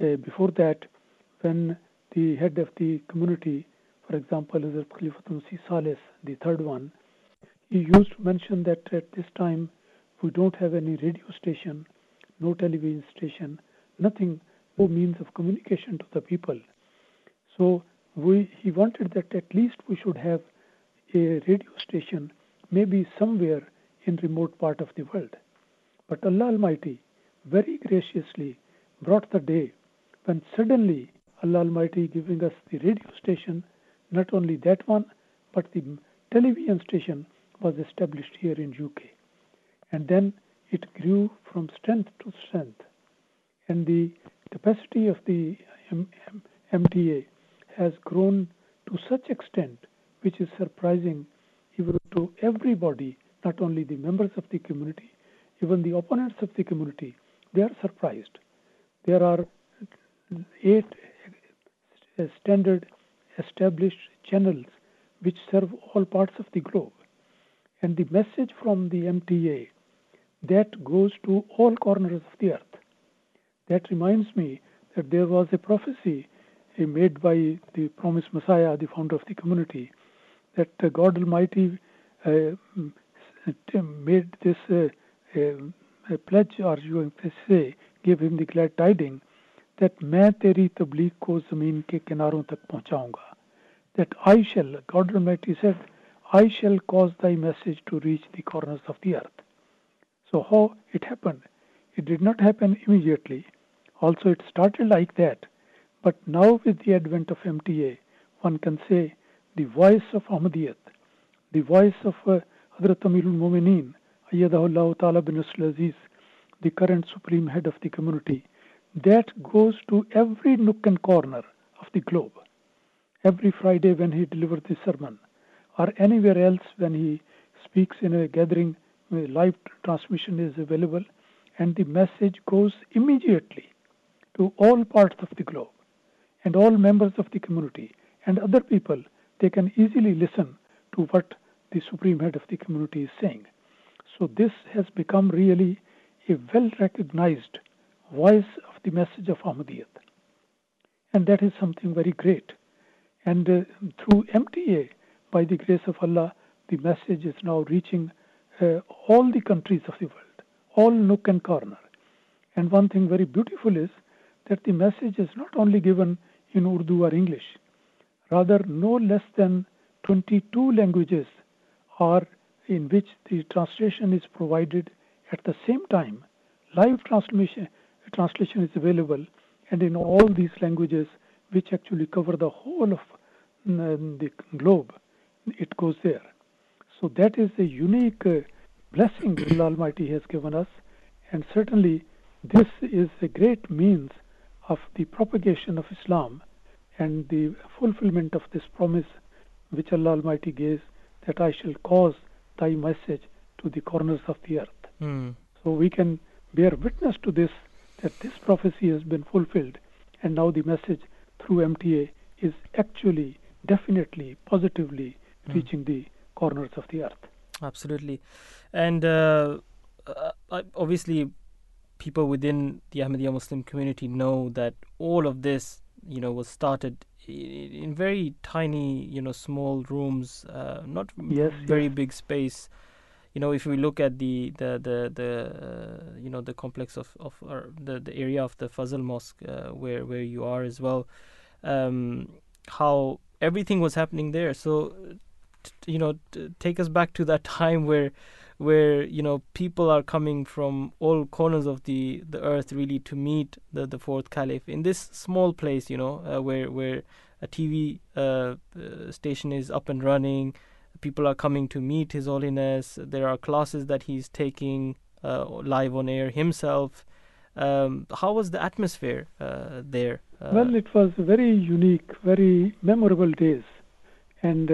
uh, before that when the head of the community, for example, Hazrat Khalifatul Masih the third one, he used to mention that at this time we don't have any radio station, no television station, nothing, no means of communication to the people. So we, he wanted that at least we should have a radio station, maybe somewhere in remote part of the world. But Allah Almighty very graciously brought the day when suddenly Allah Almighty giving us the radio station, not only that one, but the television station was established here in UK. And then it grew from strength to strength and the capacity of the MTA has grown to such extent which is surprising even to everybody, not only the members of the community, even the opponents of the community, they are surprised. There are eight standard established channels which serve all parts of the globe. And the message from the MTA that goes to all corners of the earth that reminds me that there was a prophecy made by the promised Messiah, the founder of the community, that uh, God Almighty uh, made this uh, pledge, or you can say, gave him the glad tiding that मैं तेरी तबलीग को ज़मीन के किनारों तक पहुंचाऊंगा that I shall, God Almighty said, I shall cause thy message to reach the corners of the earth. So how it happened? It did not happen immediately. Also, it started like that. But now, with the advent of MTA, one can say the voice of Ahmadiyyat, the voice of uh, Hazrat Amirul Mumineen, Ayyadahullah Ta'ala bin Aziz, the current supreme head of the community, that goes to every nook and corner of the globe. Every Friday when he delivers the sermon, or anywhere else when he speaks in a gathering, live transmission is available, and the message goes immediately to all parts of the globe and all members of the community and other people, they can easily listen to what the supreme head of the community is saying. So this has become really a well recognized voice of the message of Ahmadiyyat. And that is something very great. And uh, through MTA, by the grace of Allah, the message is now reaching uh, all the countries of the world, all nook and corner. And one thing very beautiful is that the message is not only given in Urdu or English, rather, no less than 22 languages are in which the translation is provided at the same time. Live translation, translation is available, and in all these languages, which actually cover the whole of mm, the globe, it goes there. So that is a unique uh, blessing the Almighty has given us, and certainly this is a great means of the propagation of Islam and the fulfillment of this promise which Allah Almighty gave that I shall cause thy message to the corners of the earth. Mm. So we can bear witness to this that this prophecy has been fulfilled and now the message through MTA is actually definitely positively mm. reaching the corners of the earth. Absolutely. And uh, uh, obviously people within the Ahmadiyya Muslim community know that all of this, you know, was started in very tiny, you know, small rooms, uh, not Yes, very yes. big space. You know, if we look at the the the, the uh, you know the complex of of the the area of the Fazl Mosque uh, where where you are as well, um, how everything was happening there. So, t- you know, t- take us back to that time where where you know people are coming from all corners of the the earth really to meet the the fourth caliph. In this small place you know uh, where where a tv uh, uh, station is up and running people are coming to meet his holiness. There are classes that he's taking uh, live on air himself. Um, how was the atmosphere uh, there? Uh, well, it was very unique, very memorable days, and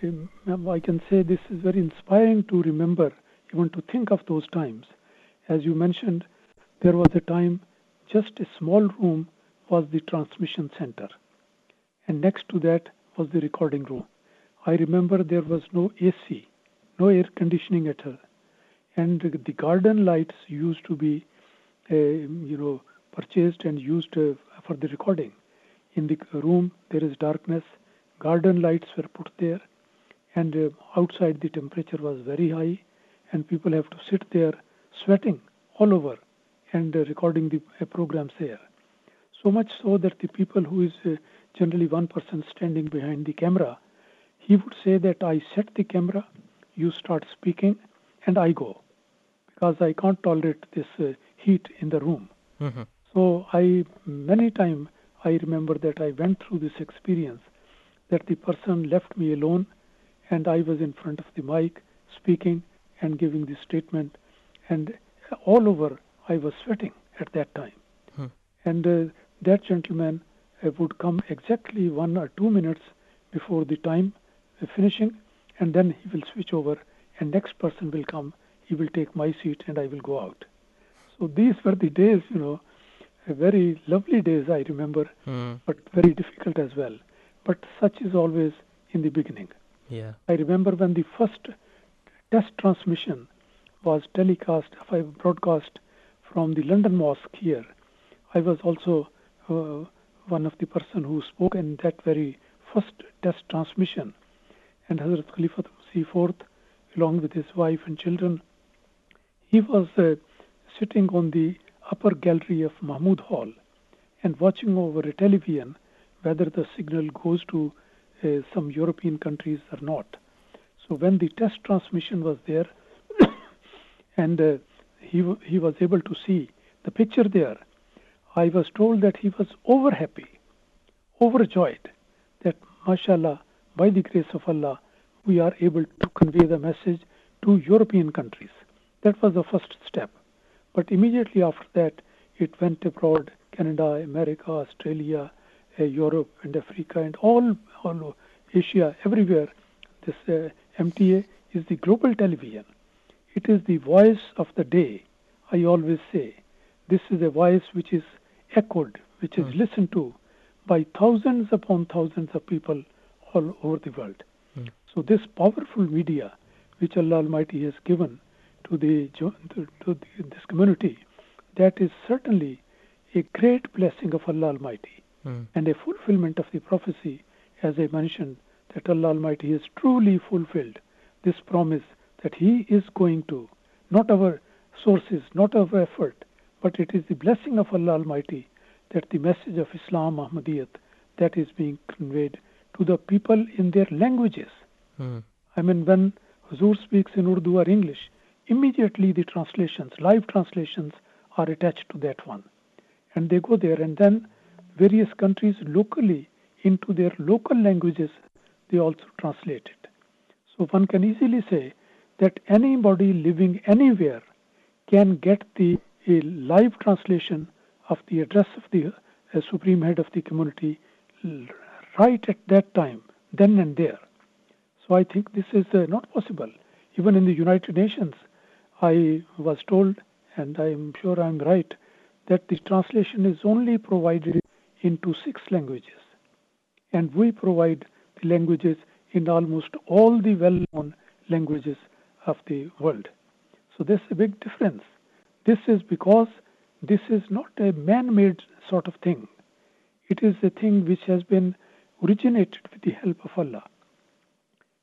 I can say this is very inspiring to remember, even to think of those times. As you mentioned, there was a time just a small room was the transmission center, and next to that was the recording room. I remember there was no AC, no air conditioning at all, and the garden lights used to be, uh, you know, purchased and used uh, for the recording. In the room, there is darkness. Garden lights were put there, and uh, outside the temperature was very high, and people have to sit there sweating all over and uh, recording the uh, programs there. So much so that the people who is uh, generally one person standing behind the camera, he would say that I set the camera, you start speaking, and I go because I can't tolerate this uh, heat in the room. Mhm. So I many time I remember that I went through this experience that the person left me alone and I was in front of the mic speaking and giving the statement and all over I was sweating at that time. Hmm. And uh, that gentleman uh, would come exactly one or two minutes before the time uh, finishing and then he will switch over and next person will come he will take my seat and I will go out. So these were the days, you know, very lovely days I remember, Hmm. but very difficult as well. But such is always in the beginning. Yeah I remember when the first test transmission was telecast, uh, broadcast from the London Mosque here. I was also uh, one of the person who spoke in that very first test transmission. And Hazrat Khalifa IV, along with his wife and children, he was uh, sitting on the upper gallery of Mahmud Hall and watching over a television whether the signal goes to uh, some European countries or not. So when the test transmission was there, and uh, he w- he was able to see the picture there, I was told that he was over happy, overjoyed that mashallah by the grace of Allah we are able to convey the message to European countries. That was the first step. But immediately after that, it went abroad Canada, America, Australia, Uh, Europe, and Africa, and all, all Asia, everywhere. This uh, MTA is the global television. It is the voice of the day. I always say this is a voice which is echoed, which is hmm. listened to by thousands upon thousands of people all over the world. Hmm. So this powerful media, which Allah Almighty has given to the to, to the, this community, that is certainly a great blessing of Allah Almighty Hmm. and a fulfillment of the prophecy, as I mentioned, that Allah Almighty has truly fulfilled this promise that He is going to, not our sources, not our effort, but it is the blessing of Allah Almighty that the message of Islam, Ahmadiyyat, that is being conveyed to the people in their languages. Hmm. I mean, when Huzur speaks in Urdu or English, immediately the translations, live translations, are attached to that one. And they go there, and then various countries locally, into their local languages, they also translate it. So one can easily say that anybody living anywhere can get the a live translation of the address of the uh, supreme head of the community right at that time, then and there. So I think this is uh, not possible. Even in the United Nations, I was told, and I am sure I am right, that the translation is only provided into six languages. And we provide the languages in almost all the well known languages of the world. So there's a big difference. This is because this is not a man made sort of thing. It is a thing which has been originated with the help of Allah.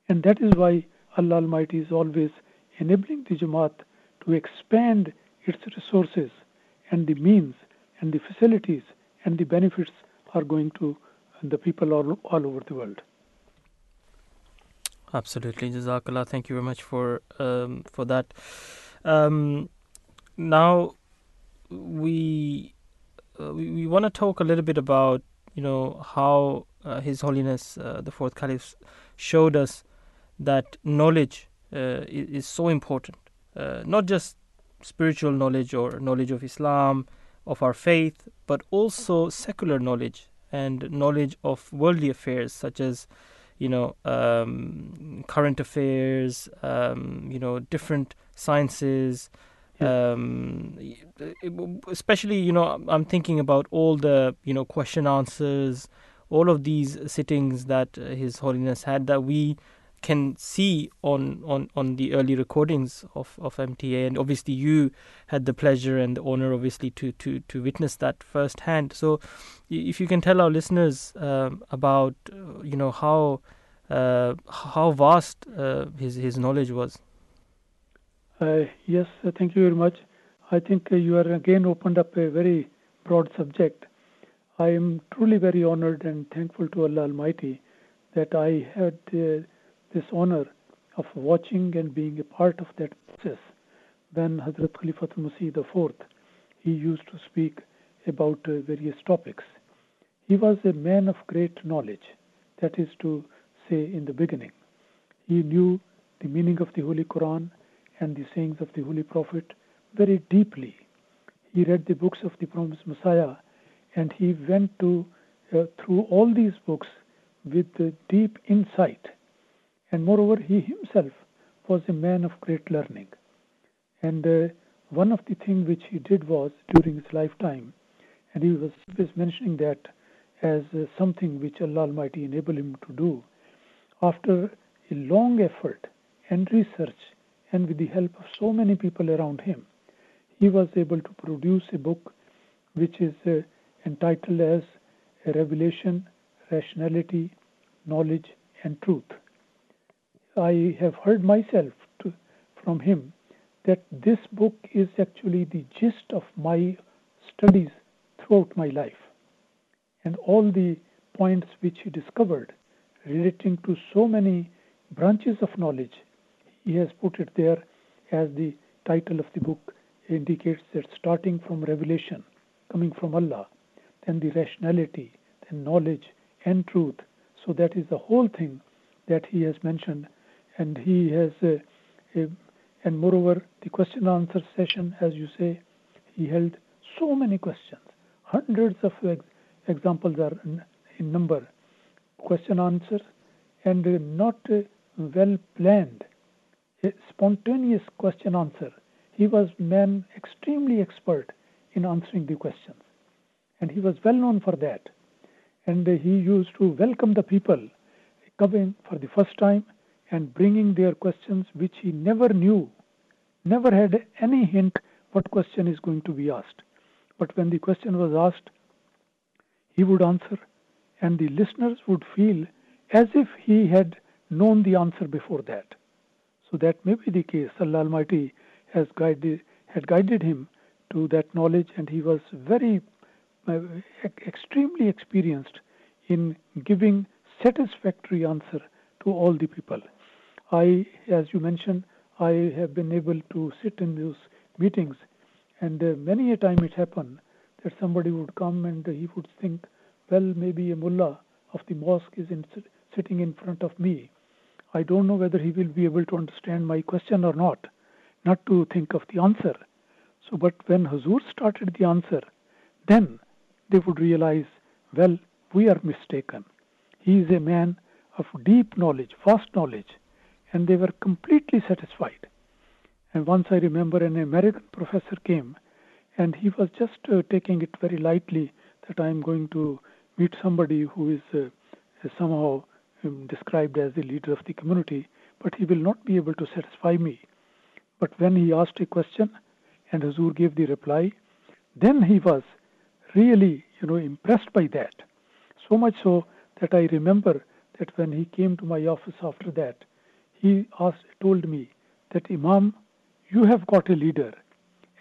And that is why Allah Almighty is always enabling the Jamaat to expand its resources and the means and the facilities and the benefits are going to the people all, all over the world. Absolutely, Jazakallah. Thank you very much for um, for that. Um, now we uh, we, we want to talk a little bit about you know how uh, His Holiness uh, the Fourth Caliph showed us that knowledge uh, is, is, so important, uh, not just spiritual knowledge or knowledge of Islam, of our faith, but also secular knowledge and knowledge of worldly affairs such as you know um, current affairs, um, you know different sciences. Um, especially, you know, I'm thinking about all the, you know, question answers, all of these sittings that His Holiness had that we can see on, on, on the early recordings of, of MTA. And obviously, you had the pleasure and the honor, obviously, to, to, to witness that firsthand. So, if you can tell our listeners um, about, uh, you know, how uh, how vast uh, his his knowledge was. Uh, yes, uh, thank you very much. I think uh, you are again opened up a very broad subject. I am truly very honored and thankful to Allah Almighty that I had this honor of watching and being a part of that process when Hazrat Khalifatul Masih IV he used to speak about uh, various topics. He was a man of great knowledge, that is to say, in the beginning. He knew the meaning of the Holy Quran and the sayings of the Holy Prophet very deeply. He read the books of the promised Messiah and he went to uh, through all these books with deep insight and moreover, he himself was a man of great learning. And uh, one of the things which he did was during his lifetime, and he was, was mentioning that as uh, something which Allah Almighty enabled him to do, after a long effort and research, and with the help of so many people around him, he was able to produce a book which is uh, entitled as a Revelation, Rationality, Knowledge, and Truth. I have heard myself to, from him that this book is actually the gist of my studies throughout my life. And all the points which he discovered relating to so many branches of knowledge, he has put it there as the title of the book indicates that starting from revelation, coming from Allah, then the rationality, then knowledge and truth. So that is the whole thing that he has mentioned and he has a, a, and moreover the question answer session as you say he held so many questions. Hundreds of ex- examples are in, in, number. Question answer and not well planned. A spontaneous question answer. He was man extremely expert in answering the questions. And he was well known for that. And he used to welcome the people coming for the first time and bringing their questions which he never knew, never had any hint what question is going to be asked. But when the question was asked, he would answer, and the listeners would feel as if he had known the answer before that. So that may be the case. Allah Almighty has guided, had guided him to that knowledge, and he was very, uh, extremely experienced in giving satisfactory answer to all the people. I, as you mentioned, I have been able to sit in those meetings, and uh, many a time it happened that somebody would come and he would think, well, maybe a mullah of the mosque is in, sitting in front of me. I don't know whether he will be able to understand my question or not, not to think of the answer. So, but when Hazur started the answer, then they would realize, well, we are mistaken. He is a man of deep knowledge, vast knowledge, and they were completely satisfied. And once I remember an American professor came and he was just uh, taking it very lightly that I am going to meet somebody who is uh, somehow um, described as the leader of the community, but he will not be able to satisfy me. But when he asked a question and Hazur gave the reply, then he was really, you know, impressed by that. So much so that I remember that when he came to my office after that, he asked, told me that Imam, you have got a leader,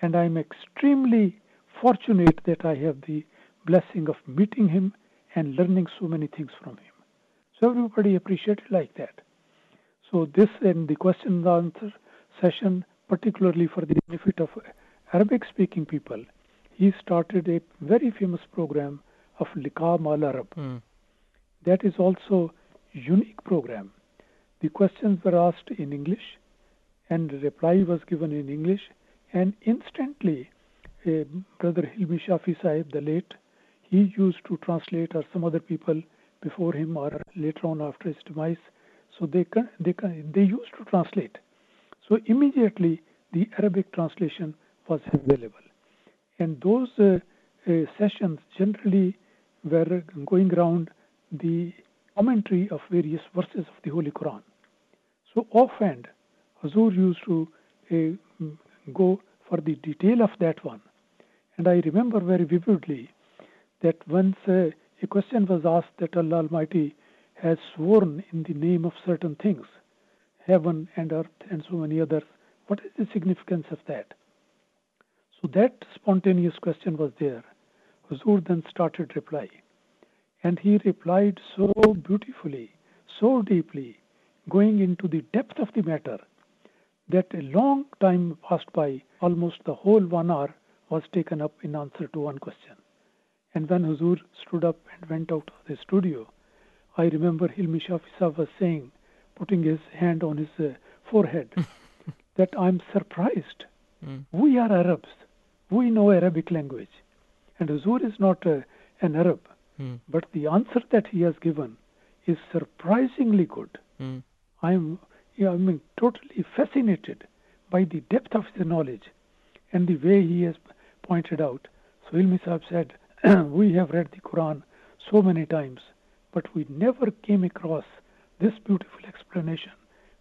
and I'm extremely fortunate that I have the blessing of meeting him and learning so many things from him. So everybody appreciated like that. So this and the question and answer session, particularly for the benefit of Arabic speaking people, he started a very famous program of Liqa Ma'al Arab. Mm. That is also unique program. The questions were asked in English and reply was given in English and instantly uh, brother Hilmi Shafi Sahib the late he used to translate or some other people before him or later on after his demise. So they they they used to translate. So immediately the Arabic translation was available. And those uh, uh, sessions generally were going around the commentary of various verses of the Holy Quran. So offhand, Hazur used to uh, go for the detail of that one. And I remember very vividly that once uh, a question was asked that Allah Almighty has sworn in the name of certain things, heaven and earth and so many others, what is the significance of that? So that spontaneous question was there. Huzur then started reply. And he replied so beautifully, so deeply, going into the depth of the matter, that a long time passed by, almost the whole one hour was taken up in answer to one question. And when Huzur stood up and went out of the studio, I remember Hilmi Shafi was saying, putting his hand on his uh, forehead, that I'm surprised. Mm. We are Arabs. We know Arabic language. And Huzur is not uh, an Arab. Mm. But the answer that he has given is surprisingly good. Mm. I'm, yeah, I mean, totally fascinated by the depth of his knowledge and the way he has pointed out. So Hilmi Sahib said, we have read the Quran so many times, but we never came across this beautiful explanation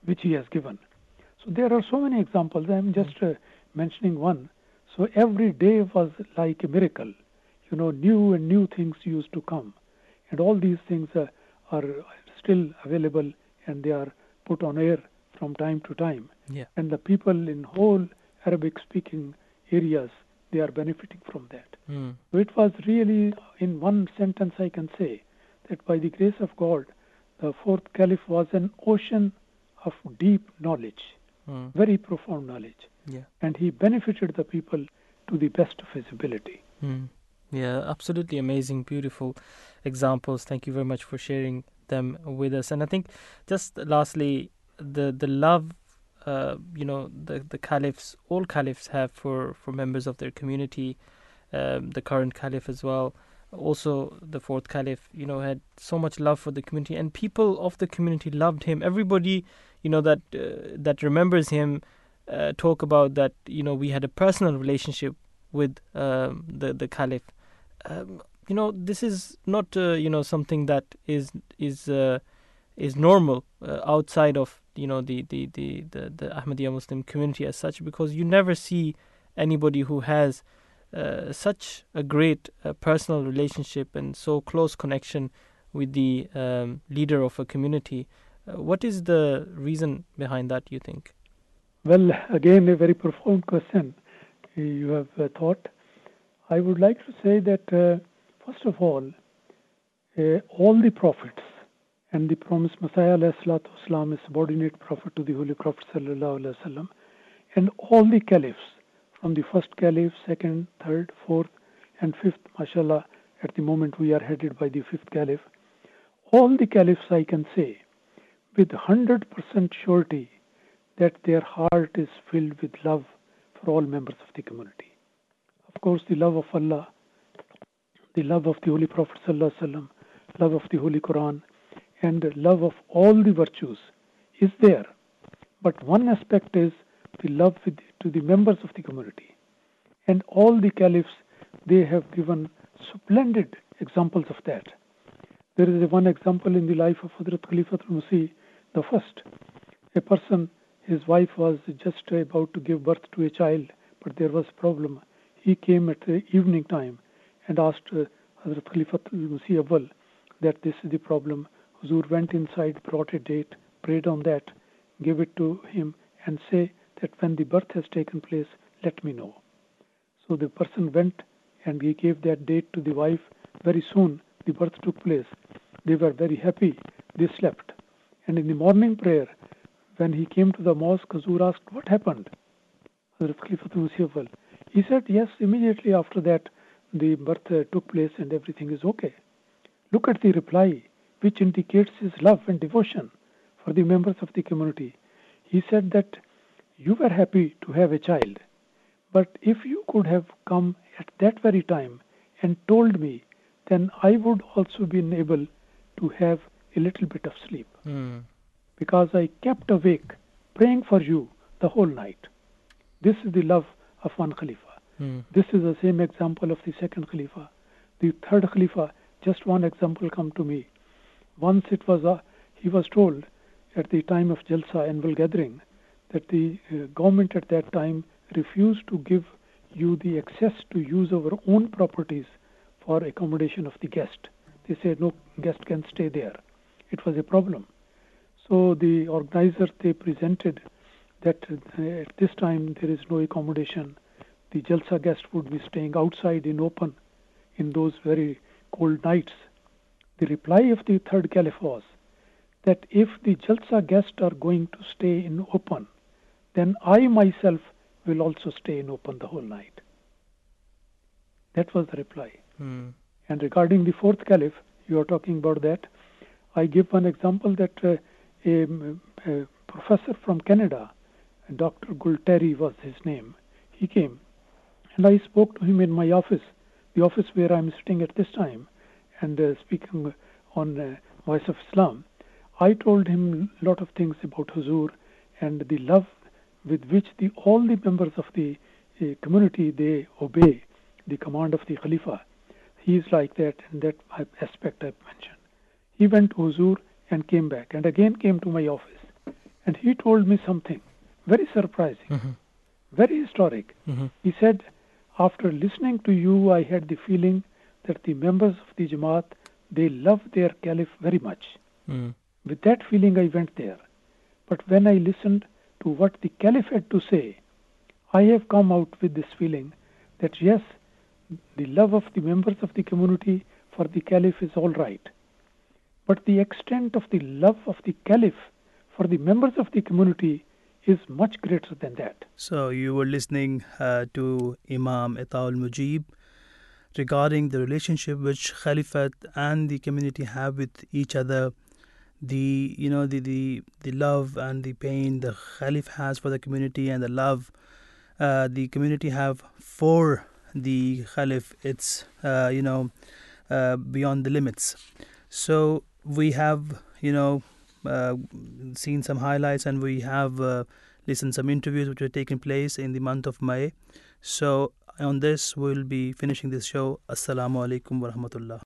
which he has given. So there are so many examples. I'm just uh, mentioning one. So every day was like a miracle. You know, new and new things used to come. And all these things uh, are still available and they are put on air from time to time. Yeah. And the people in whole Arabic speaking areas, they are benefiting from that. Mm. So it was really, in one sentence, I can say that by the grace of God, the fourth caliph was an ocean of deep knowledge, Mm. very profound knowledge. Yeah. And he benefited the people to the best of his ability. Mm. Yeah, absolutely amazing, beautiful examples. Thank you very much for sharing them with us. And I think, just lastly, the the love, uh, you know, the the caliphs, all caliphs have for for members of their community, um, the current caliph as well. Also, the fourth caliph, you know, had so much love for the community, and people of the community loved him. Everybody, you know, that uh, that remembers him, uh, talk about that. You know, we had a personal relationship with um, the the caliph. Um, you know, this is not uh, you know something that is is uh, is normal uh, outside of you know the the, the the the Ahmadiyya Muslim community as such because you never see anybody who has uh, such a great uh, personal relationship and so close connection with the um, leader of a community. Uh, what is the reason behind that? You think? Well, again, a very profound question you have thought. I would like to say that, first of all, uh, all the prophets and the promised Messiah والسلام, is subordinate prophet to the Holy Prophet وسلم, and all the caliphs, from the first caliph, second, third, fourth, and fifth, mashallah, at the moment we are headed by the fifth caliph, all the caliphs I can say with 100% surety that their heart is filled with love for all members of the community. Of course, the love of Allah, the love of the Holy Prophet, ﷺ, love of the Holy Quran, and love of all the virtues is there. But one aspect is the love with, to the members of the community. And all the caliphs, they have given splendid examples of that. There is one example in the life of Hazrat Khalifatul Masih, the first. A person, his wife was just about to give birth to a child, but there was a problem. He came at the evening time and asked uh, Hazrat Khalifatul Masih Awal that this is the problem. Huzur went inside, brought a date, prayed on that, gave it to him, and say that when the birth has taken place, let me know. So the person went and he gave that date to the wife. Very soon the birth took place. They were very happy. They slept. And in the morning prayer, when he came to the mosque, Huzur asked, What happened? Hazrat Khalifatul Masih Awal. He said, Yes, immediately after that, the birth uh, took place and everything is okay. Look at the reply, which indicates his love and devotion for the members of the community. He said that you were happy to have a child, but if you could have come at that very time and told me, then I would also be able to have a little bit of sleep Hmm. because I kept awake praying for you the whole night. This is the love of one Khalifa. Hmm. This is the same example of the second Khalifa. The third Khalifa, just one example come to me. Once it was, uh, he was told at the time of Jalsa annual gathering that the uh, government at that time refused to give you the access to use our own properties for accommodation of the guest. They said no guest can stay there. It was a problem. So the organizers they presented that uh, at this time there is no accommodation. The Jalsa guest would be staying outside in open in those very cold nights. The reply of the third caliph was that if the Jalsa guests are going to stay in open, then I myself will also stay in open the whole night. That was the reply. Hmm. And regarding the fourth caliph, you are talking about that. I give one example that uh, a, a professor from Canada, Dr. Gulteri was his name, he came and I spoke to him in my office, the office where I'm sitting at this time, and uh, speaking on uh, Voice of Islam. I told him a lot of things about Huzur and the love with which the, all the members of the uh, community they obey the command of the Khalifa. He is like that in that aspect I mentioned. He went to Huzur and came back and again came to my office and he told me something very surprising, Mhm. very historic. Mhm. He said, after listening to you, I had the feeling that the members of the Jamaat, they love their caliph very much. Hmm. With that feeling, I went there. But when I listened to what the caliph had to say, I have come out with this feeling that yes, the love of the members of the community for the caliph is all right. But the extent of the love of the caliph for the members of the community is much greater than that. So you were listening uh, to Imam Ataul Mujeeb regarding the relationship which Khalifat and the community have with each other. The you know the, the the love and the pain the Khalif has for the community and the love uh, the community have for the Khalif. It's uh, you know uh, beyond the limits. So we have you know seen some highlights and we have uh, listened some interviews which were taking place in the month of May. So on this we'll be finishing this show. Assalamu alaikum wa rahmatullah.